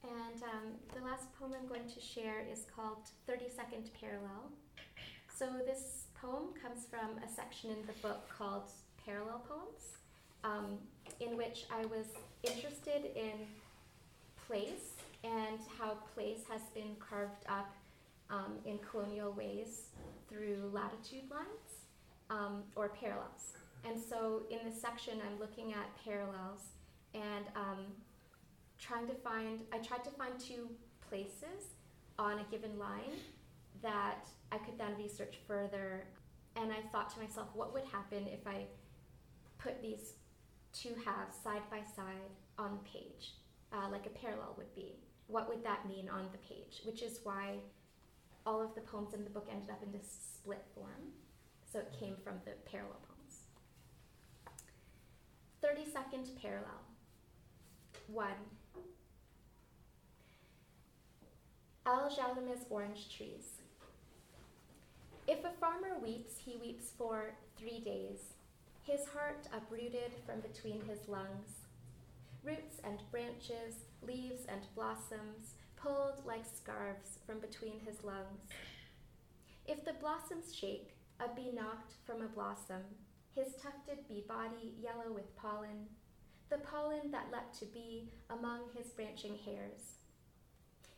And um, the last poem I'm going to share is called 32nd Parallel. So this poem comes from a section in the book called Parallel Poems, um, in which I was interested in place and how place has been carved up um, in colonial ways through latitude lines um, or parallels. And so in this section, I'm looking at parallels and um, trying to find, I tried to find two places on a given line that I could then research further. And I thought to myself, what would happen if I put these two halves side by side on the page, uh, like a parallel would be? What would that mean on the page? Which is why all of the poems in the book ended up in this split form. So it came from the parallel poems. 32nd parallel. 1. Al Jalama's orange trees. If a farmer weeps, he weeps for three days, his heart uprooted from between his lungs. Roots and branches, leaves and blossoms, pulled like scarves from between his lungs. If the blossoms shake, a bee knocked from a blossom, his tufted bee body yellow with pollen, the pollen that leapt to be among his branching hairs.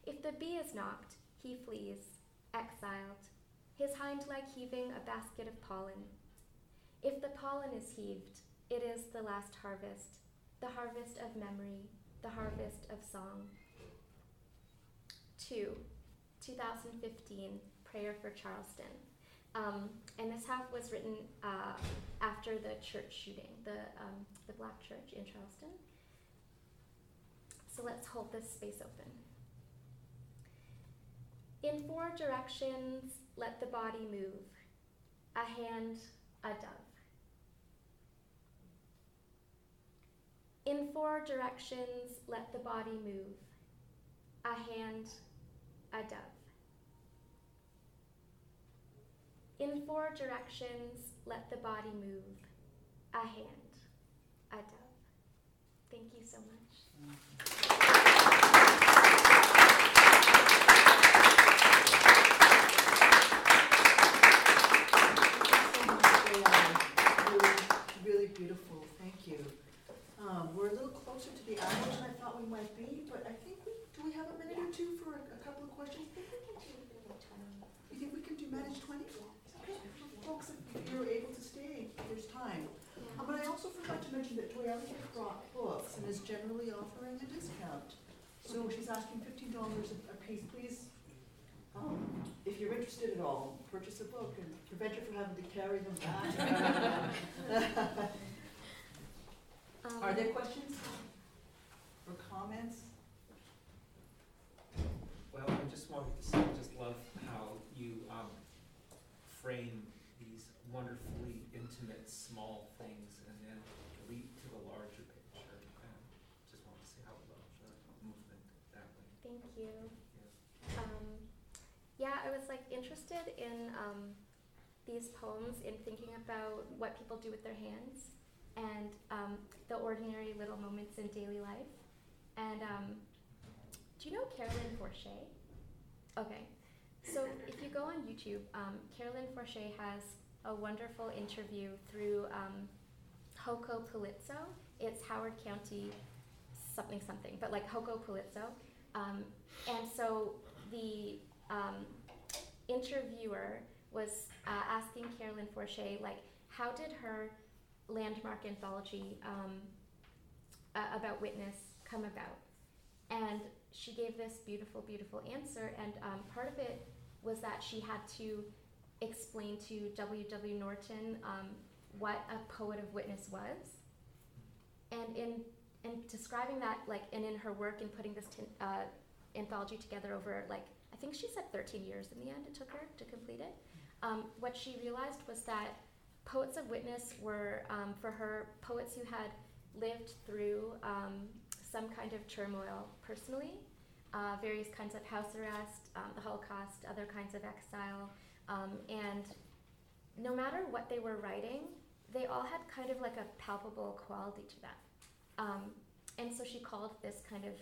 If the bee is knocked, he flees, exiled, his hind leg heaving a basket of pollen. If the pollen is heaved, it is the last harvest, the harvest of memory, the harvest of song. 2. 2015 Prayer for Charleston. Um, and this half was written uh, after the church shooting, the, um, the black church in Charleston. So let's hold this space open. In four directions, let the body move. A hand, a dove. In four directions, let the body move. A hand, a dove. In four directions, let the body move. A hand, a dove. Thank you so much. Really, really beautiful, thank you. Um, we're a little closer to the hour than I thought we might be, but I think we, do we have a minute or two for a, a couple of questions? You think we can do manage twenty? Okay, folks, if you're able to stay, there's time. Um, but I also forgot to mention that Toyota brought books and is generally offering a discount. So she's asking fifteen dollars a piece, please, um, if you're interested at all, purchase a book and prevent you from having to carry them back. Um, Are there questions or comments? Well, I just wanted to say, I just love how you um, frame these wonderfully intimate, small things and then leap to the larger picture. And just wanted to say how I love the movement that way. Thank you. Yeah. Um, yeah, I was like interested in um, these poems in thinking about what people do with their hands and um, the ordinary little moments in daily life. And um, do you know Carolyn Forche? Okay, so if you go on YouTube, um, Carolyn Forche has a wonderful interview through um, HoCoPoLitSo. It's Howard County something something, but like HoCoPoLitSo. Um, and so the um, interviewer was uh, asking Carolyn Forche, like, how did her landmark anthology um, uh, about witness come about? And she gave this beautiful, beautiful answer. And um, part of it was that she had to explain to W.W. Norton um, what a poet of witness was. And in in describing that, like, and in her work in putting this tin, uh, anthology together over, like, I think she said 13 years in the end it took her to complete it. Um, what she realized was that poets of witness were, um, for her, poets who had lived through um, some kind of turmoil personally, uh, various kinds of house arrest, um, the Holocaust, other kinds of exile, Um, and no matter what they were writing, they all had kind of like a palpable quality to them. Um, and so she called this kind of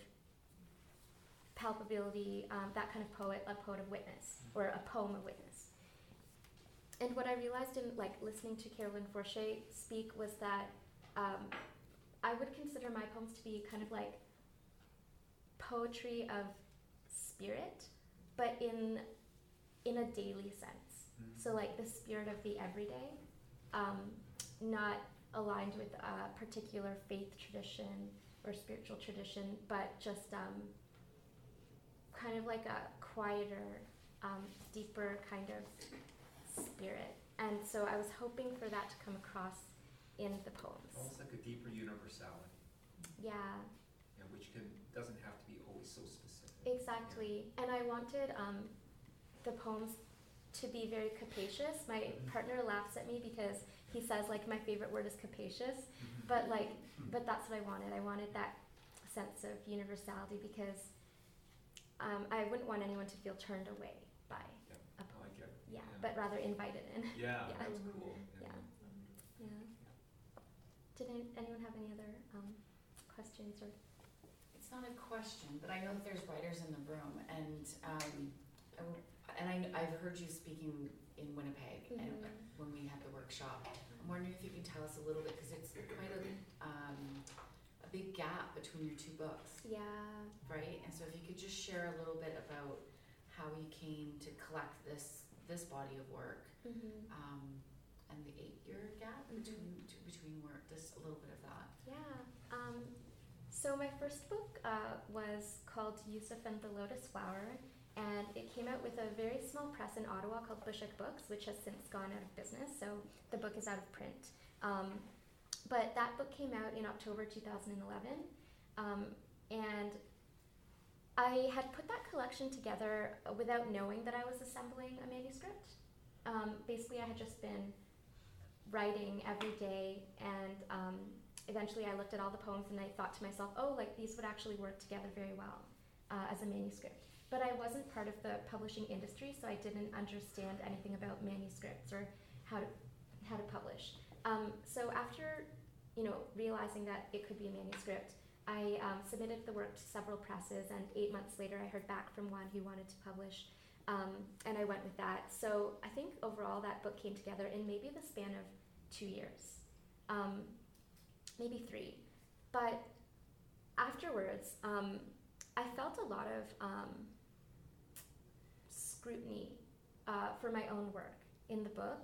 palpability, um, that kind of poet, a poet of witness, or a poem of witness. And what I realized in like listening to Carolyn Forche speak was that um, I would consider my poems to be kind of like poetry of spirit, but in in a daily sense. Mm-hmm. So like the spirit of the everyday, um, not aligned with a particular faith tradition or spiritual tradition, but just um, kind of like a quieter, um, deeper kind of spirit. And so I was hoping for that to come across in the poems. Almost like a deeper universality, Yeah, yeah, which can, doesn't have to be always so specific. exactly. And I wanted um, the poems to be very capacious. My Mhm. partner laughs at me because he says like my favorite word is capacious, Mhm. but like but that's what I wanted. I wanted that sense of universality because um, I wouldn't want anyone to feel turned away by Yeah, a I poem. like it. Yeah, Yeah. but rather invited in. Yeah, Yeah. that's cool. Yeah. Yeah. Did any, anyone have any other um, questions or? It's not a question, but I know that there's writers in the room, and um, I w- and I, I've heard you speaking in Winnipeg, and Mhm. when we had the workshop. I'm wondering if you can tell us a little bit because it's quite a um, a big gap between your two books, Yeah. right? And so if you could just share a little bit about how you came to collect this this body of work Mm-hmm. um, and the eight year gap Mhm. between to, between work, just a little bit of that. Yeah. Um, so my first book uh, was called Yusuf and the Lotus Flower, and it came out with a very small press in Ottawa called Bushwick Books, which has since gone out of business. So the book is out of print. Um, but that book came out in October 2011, um, and I had put that collection together without knowing that I was assembling a manuscript. Um, basically, I had just been writing every day, and um, eventually I looked at all the poems and I thought to myself, oh, like these would actually work together very well uh, as a manuscript. But I wasn't part of the publishing industry, so I didn't understand anything about manuscripts or how to how to publish. Um, so after you know realizing that it could be a manuscript, I um, submitted the work to several presses, and eight months later, I heard back from one who wanted to publish, um, and I went with that. So I think overall that book came together in maybe the span of two years, um, maybe three. But afterwards, um, I felt a lot of um, scrutiny uh, for my own work in the book.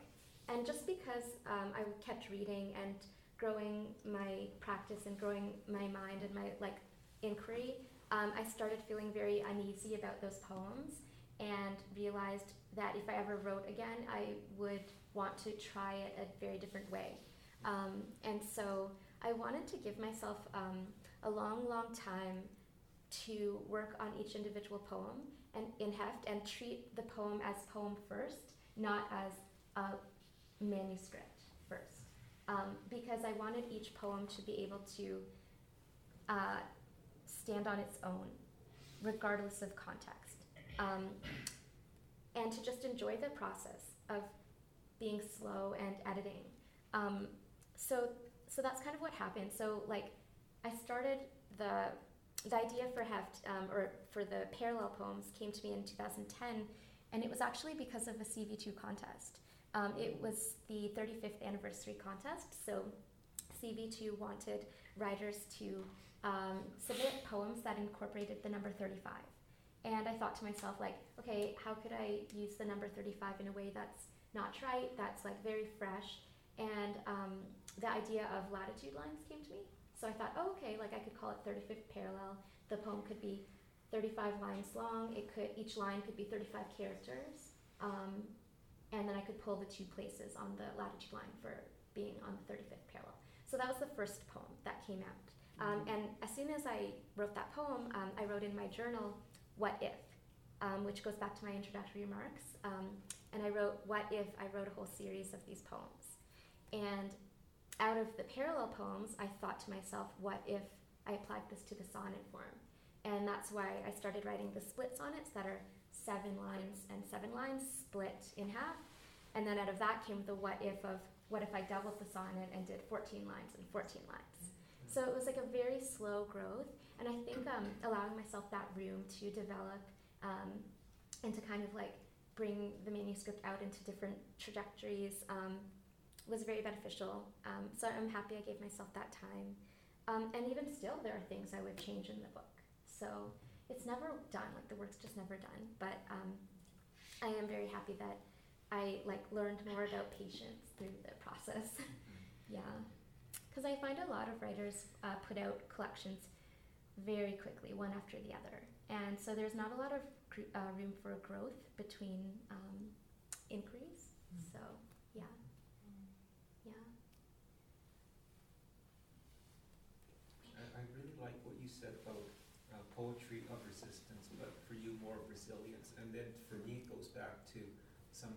And just because um, I kept reading and growing my practice and growing my mind and my like inquiry, um, I started feeling very uneasy about those poems and realized that if I ever wrote again, I would want to try it a very different way. Um, and so I wanted to give myself um, a long, long time to work on each individual poem and in heft and treat the poem as poem first, not as a manuscript first. Um, because I wanted each poem to be able to uh, stand on its own, regardless of context. Um, and to just enjoy the process of being slow and editing. Um, so, so that's kind of what happened. So, like, I started the the idea for heft um, or for the parallel poems came to me in 2010, and it was actually because of a CV2 contest. Um, it was the 35th anniversary contest, so CV2 wanted writers to um, submit poems that incorporated the number 35. And I thought to myself, like, okay, how could I use the number 35 in a way that's not trite, that's like very fresh? And um, the idea of latitude lines came to me. So I thought, oh, okay, like I could call it 35th parallel. The poem could be 35 lines long. It could each line could be 35 characters. Um, and then I could pull the two places on the latitude line for being on the 35th parallel. So that was the first poem that came out. Um, and as soon as I wrote that poem, um, I wrote in my journal, What If, um, which goes back to my introductory remarks. Um, and I wrote, What if I wrote a whole series of these poems? And out of the parallel poems, I thought to myself, What if I applied this to the sonnet form? And that's why I started writing the split sonnets that are seven lines and seven lines split in half. And then out of that came the what if of what if I doubled the sonnet and did 14 lines and 14 lines. So it was like a very slow growth. And I think um, allowing myself that room to develop um, and to kind of like bring the manuscript out into different trajectories um, was very beneficial. Um, so I'm happy I gave myself that time. Um, and even still, there are things I would change in the book. So it's never done. Like the work's just never done. But um, I am very happy that I like learned more about patience through the process. yeah, because I find a lot of writers uh, put out collections very quickly, one after the other, and so there's not a lot of gr- uh, room for growth between um, inquiries. So yeah, yeah. I, I really like what you said about uh, poetry of resistance, but for you more of resilience. And then for me, it goes back to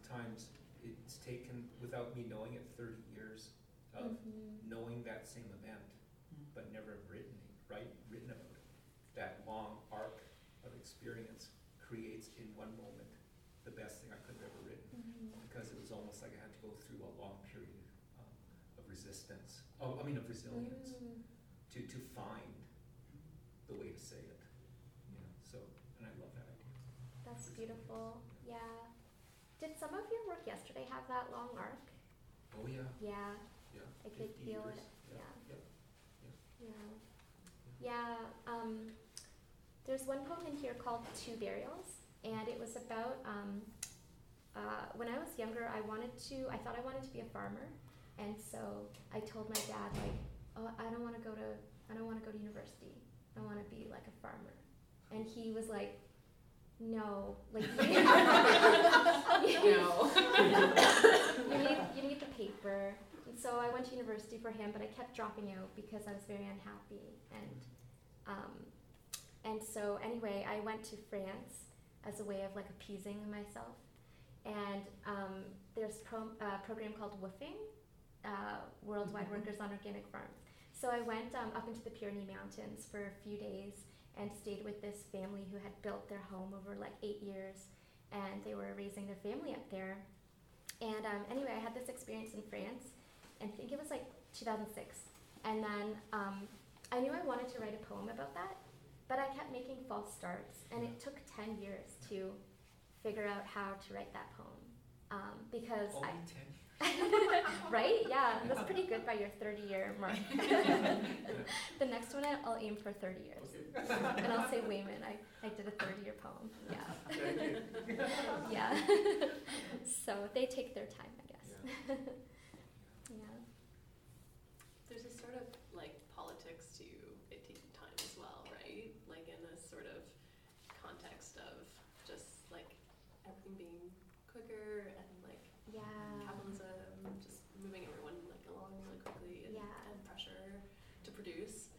sometimes it's taken, without me knowing it, 30 years of Mhm. knowing that same event, but never written, right, written about it. That long arc of experience creates in one moment the best thing I could have ever written Mhm. because it was almost like I had to go through a long period um, of resistance. Oh, I mean of resilience Mm. to to find the way to say it. You know, so and I love that idea. That's beautiful. Yeah. Did some of your work yesterday have that long arc? Oh yeah, Yeah. yeah. I could feel years. it, Yeah. yeah. yeah. Yeah. Yeah. Um, there's one poem in here called Two Burials, and it was about um, uh, when I was younger. I wanted to. I thought I wanted to be a farmer, and so I told my dad like, "Oh, I don't want to go to. I don't want to go to university. I want to be like a farmer." And he was like, "No, like you, No. you need you need the paper." And so I went to university for him, but I kept dropping out because I was very unhappy and. Um, and so anyway, I went to France as a way of like appeasing myself. And um, there's pro- a program called WWOOFing, uh, Worldwide Workers on Organic Farms. So I went um, up into the Pyrenees Mountains for a few days and stayed with this family who had built their home over like eight years, and they were raising their family up there. And um, anyway, I had this experience in France, and I think it was like 2006. And then um, I knew I wanted to write a poem about that, but I kept making false starts, and it took 10 years to figure out how to write that poem. Um, because Only I, ten. right? Yeah, that's pretty good by your 30 year mark. the next one I'll aim for 30 years. And I'll say Wayman, I, I did a 30 year poem. Yeah. yeah. so they take their time, I guess. Yeah. There's a sort of like politics to it taking time as well, right? Like in a sort of context of just like everything being quicker and like Yeah. capitalism just moving everyone like along really quickly and, Yeah. and pressure to produce.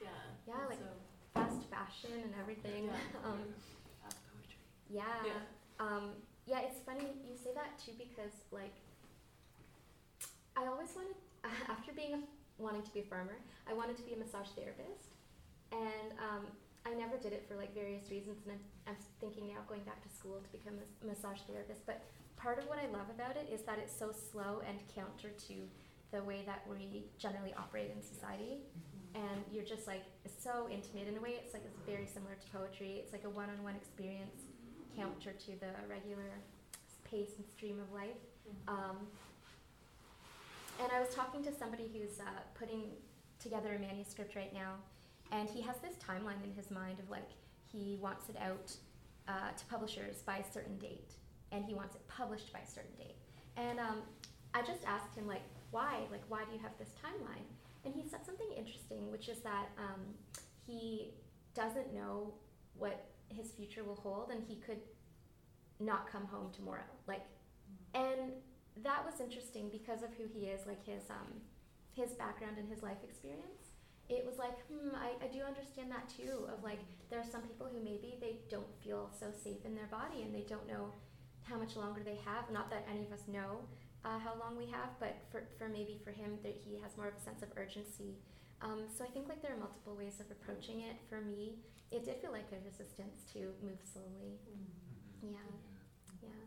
Yeah. Yeah, and like so, Fast fashion and everything. Yeah. Um, poetry. yeah. Yeah. Um, yeah, it's funny you say that too because like I always wanted after being a, wanting to be a farmer, I wanted to be a massage therapist, and um, I never did it for like various reasons. And I'm, I'm thinking now of going back to school to become a massage therapist. But part of what I love about it is that it's so slow and counter to the way that we generally operate in society. And you're just like so intimate in a way. It's like it's very similar to poetry. It's like a one-on-one experience counter to the regular pace and stream of life. Um, and I was talking to somebody who's uh, putting together a manuscript right now, and he has this timeline in his mind of like he wants it out uh, to publishers by a certain date, and he wants it published by a certain date. And um, I just asked him like, why? Like, why do you have this timeline? And he said something interesting, which is that um, he doesn't know what his future will hold, and he could not come home tomorrow. Like, and that was interesting because of who he is, like his um, his background and his life experience. It was like, hmm, I, I do understand that too. Of like, there are some people who maybe they don't feel so safe in their body and they don't know how much longer they have. Not that any of us know uh, how long we have, but for, for maybe for him that he has more of a sense of urgency. Um, so I think like there are multiple ways of approaching it. For me, it did feel like a resistance to move slowly. Yeah, yeah.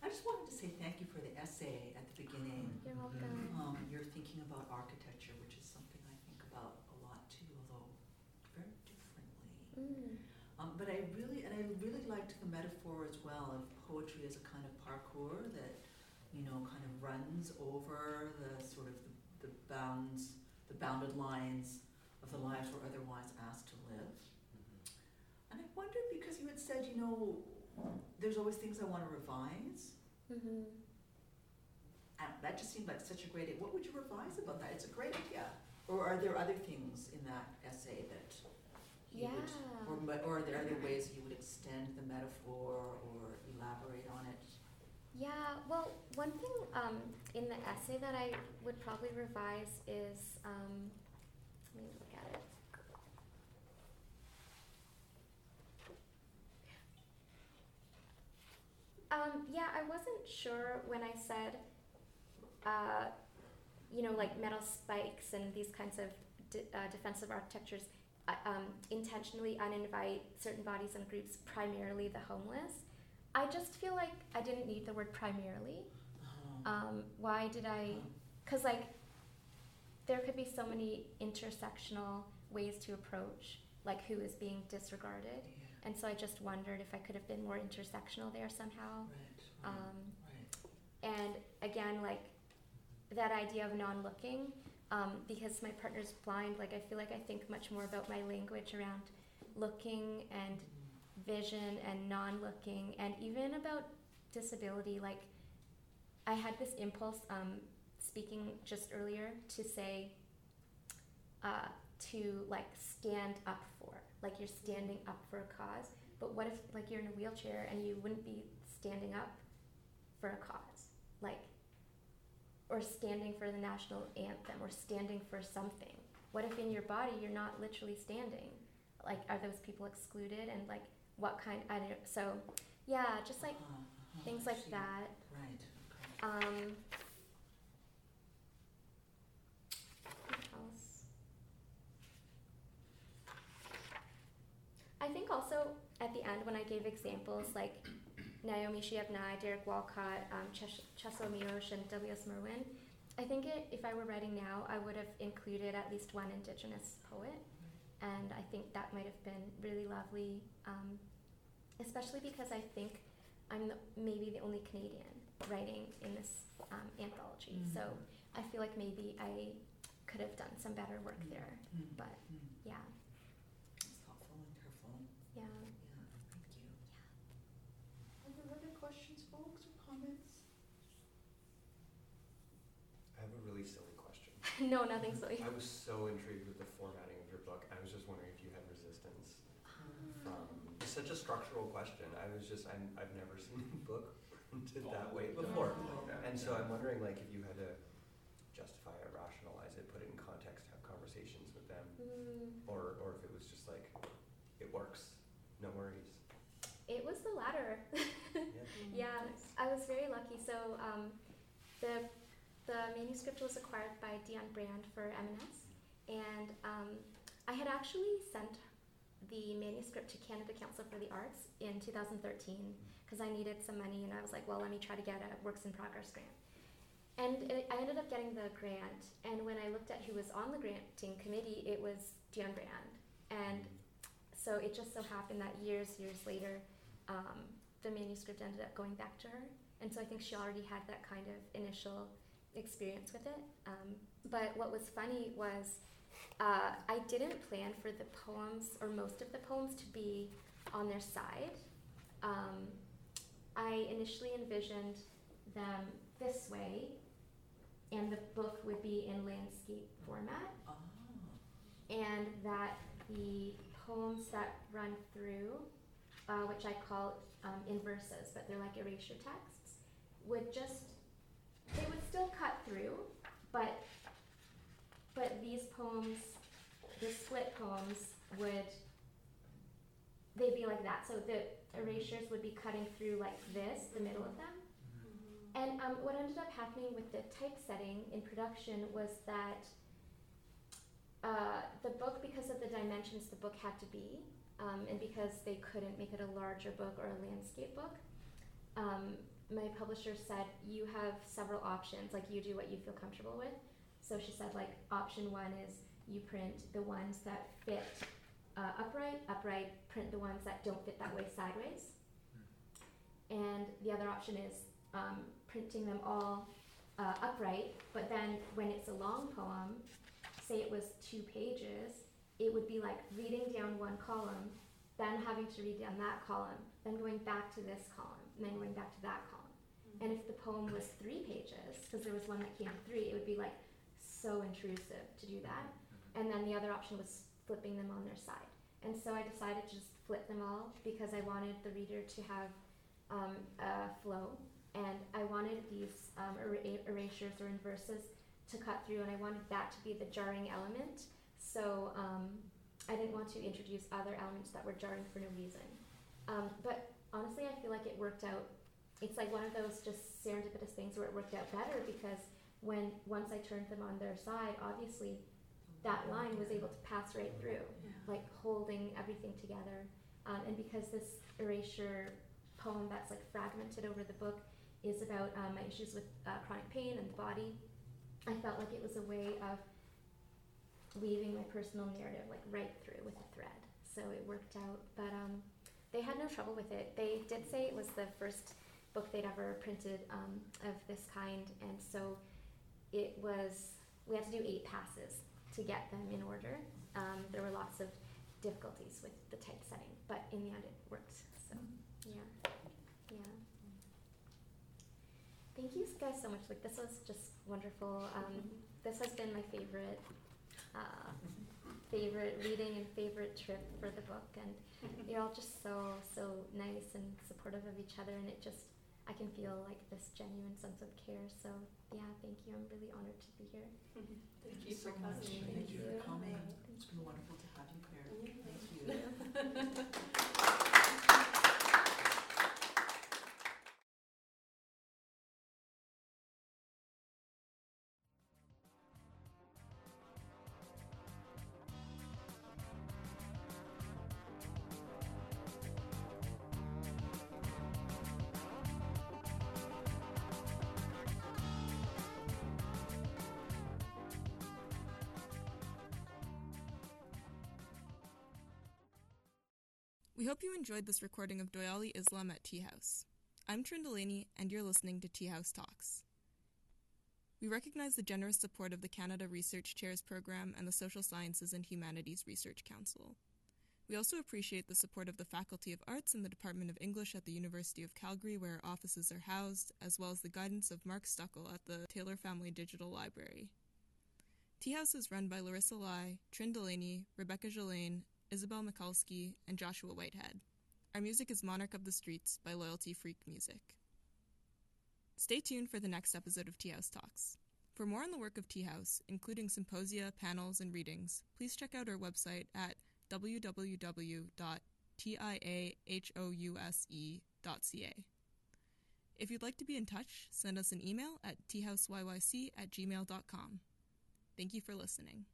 I just wanted to say thank you for the essay at the beginning. You're welcome. Um, you're thinking about architecture, which is something I think about a lot too, although very differently. Mm. Um, but I really, and I really liked the metaphor as well of poetry as a kind of parkour that, you know, kind of runs over the sort of the, the bounds, the bounded lines of the lives we're otherwise asked to live. And I wondered because you had said, you know, there's always things I want to revise. Mm-hmm. And that just seemed like such a great. What would you revise about that? It's a great idea. Or are there other things in that essay that you would, Yeah. or, or are there other ways you would extend the metaphor or elaborate on it? Yeah, well, one thing um, in the essay that I would probably revise is um, let me look at it. Um, yeah, I wasn't sure when I said, uh, you know, like metal spikes and these kinds of de- uh, defensive architectures uh, intentionally uninvite certain bodies and groups, primarily the homeless. I just feel like I didn't need the word primarily. Oh, Um, why did I? Because, like, there could be so many intersectional ways to approach, like, who is being disregarded. yeah, And so I just wondered if I could have been more intersectional there somehow. right, right, Um, right. and again, like, that idea of non looking, um, because my partner's blind, like, I feel like I think much more about my language around looking and vision and non looking, and even about disability. Like, I had this impulse, um, speaking just earlier, to say, uh, to like stand up for, like you're standing up for a cause. But what if like you're in a wheelchair and you wouldn't be standing up for a cause, like, or standing for the national anthem, or standing for something? What if in your body you're not literally standing? Like, are those people excluded? And like, what kind? I don't. So, yeah, just like Uh-huh, uh-huh, things like that. Right, okay. Um, what else? I think also at the end when I gave examples like Naomi Shihab Nye, Derek Walcott, um, Ches- Czesław Miłosz, and W.S. Merwin, I think it, if I were writing now, I would have included at least one Indigenous poet, and I think that might have been really lovely, um, especially because I think I'm the, maybe the only Canadian writing in this um, anthology. So Mhm. I feel like maybe I could have done some better work there. Mm, But mm. yeah, It's thoughtful and careful. yeah. Yeah, thank you. Are there other questions, folks, or comments? I have a really silly question. no, nothing silly. I was so intrigued with the formatting of your book. I was just wondering if you had resistance from. It's such a structural question. I was just I'm, I've never seen a book printed that way before, and so I'm wondering like if you had to justify it, rationalize it, put it in context, have conversations with them, Mm, or or if it was just like it works, no worries. it was the latter. Yeah. yeah, I was very lucky. So um, the the manuscript was acquired by Dionne Brand for M&S, and um, I had actually sent the manuscript to Canada Council for the Arts in 2013 because I needed some money, and I was like, well, let me try to get a works in progress grant. And it, I ended up getting the grant, and when I looked at who was on the granting committee, it was Dionne Brand, and so it just so happened that years, years later, um, the manuscript ended up going back to her, and so I think she already had that kind of initial experience with it. Um, but what was funny was uh, I didn't plan for the poems or most of the poems to be on their side. Um, I initially envisioned them this way, and the book would be in landscape format Ah, and that the poems that run through, uh, which I call um, in verses, but they're like erasure texts, would just they would still cut through, but but these poems, the split poems, would they'd be like that. So the erasures would be cutting through like this, the middle of them. And um, what ended up happening with the typesetting in production was that uh, the book, because of the dimensions the book had to be, um, and because they couldn't make it a larger book or a landscape book, um, my publisher said you have several options. Like you do what you feel comfortable with. So she said like option one is you print the ones that fit uh, upright, upright, print the ones that don't fit that way sideways. And the other option is um, printing them all uh, upright, but then when it's a long poem, say it was two pages, it would be like reading down one column, then having to read down that column, then going back to this column, and then going back to that column. And if the poem was three pages, because there was one that came three, it would be like so intrusive to do that. And then the other option was flipping them on their side. And so I decided to just flip them all because I wanted the reader to have um, a flow. And I wanted these um, er- erasures or inverses to cut through, and I wanted that to be the jarring element. So um, I didn't want to introduce other elements that were jarring for no reason. Um, but honestly, I feel like it worked out. It's like one of those just serendipitous things where it worked out better because when once I turned them on their side, obviously that line was able to pass right through, like holding everything together. Um, and because this erasure poem that's like fragmented over the book is about um, my issues with uh, chronic pain and the body, I felt like it was a way of weaving my personal narrative like right through with a thread. So it worked out. But um, they had no trouble with it. They did say it was the first book they'd ever printed um, of this kind, and so it was. We had to do eight passes to get them in order. Um, there were lots of difficulties with the type setting, but in the end it worked. So yeah, yeah. Thank you guys so much. Like this was just wonderful. Um, this has been my favorite, uh, favorite reading and favorite trip for the book, and you're all just so so nice and supportive of each other, and it just I can feel like this genuine sense of care. So yeah, thank you. I'm really honored to be here. Thank you you for so much. coming. Thank you for coming. Thank It's been wonderful to have you here. Yeah. Thank you. We hope you enjoyed this recording of Doyali Islam at Tea House. I'm Trindelaney, and you're listening to Tea House Talks. We recognize the generous support of the Canada Research Chairs Program and the Social Sciences and Humanities Research Council. We also appreciate the support of the Faculty of Arts and the Department of English at the University of Calgary, where our offices are housed, as well as the guidance of Mark Stuckel at the Taylor Family Digital Library. Tea House is run by Larissa Lai, Trin Rebecca Jolaine, Isabel Mikulski, and Joshua Whitehead. Our music is Monarch of the Streets by Loyalty Freak Music. Stay tuned for the next episode of Tea House Talks. For more on the work of Tea House, including symposia, panels, and readings, please check out our website at www.tiahouse.ca. If you'd like to be in touch, send us an email at teahouseyyc at gmail.com. Thank you for listening.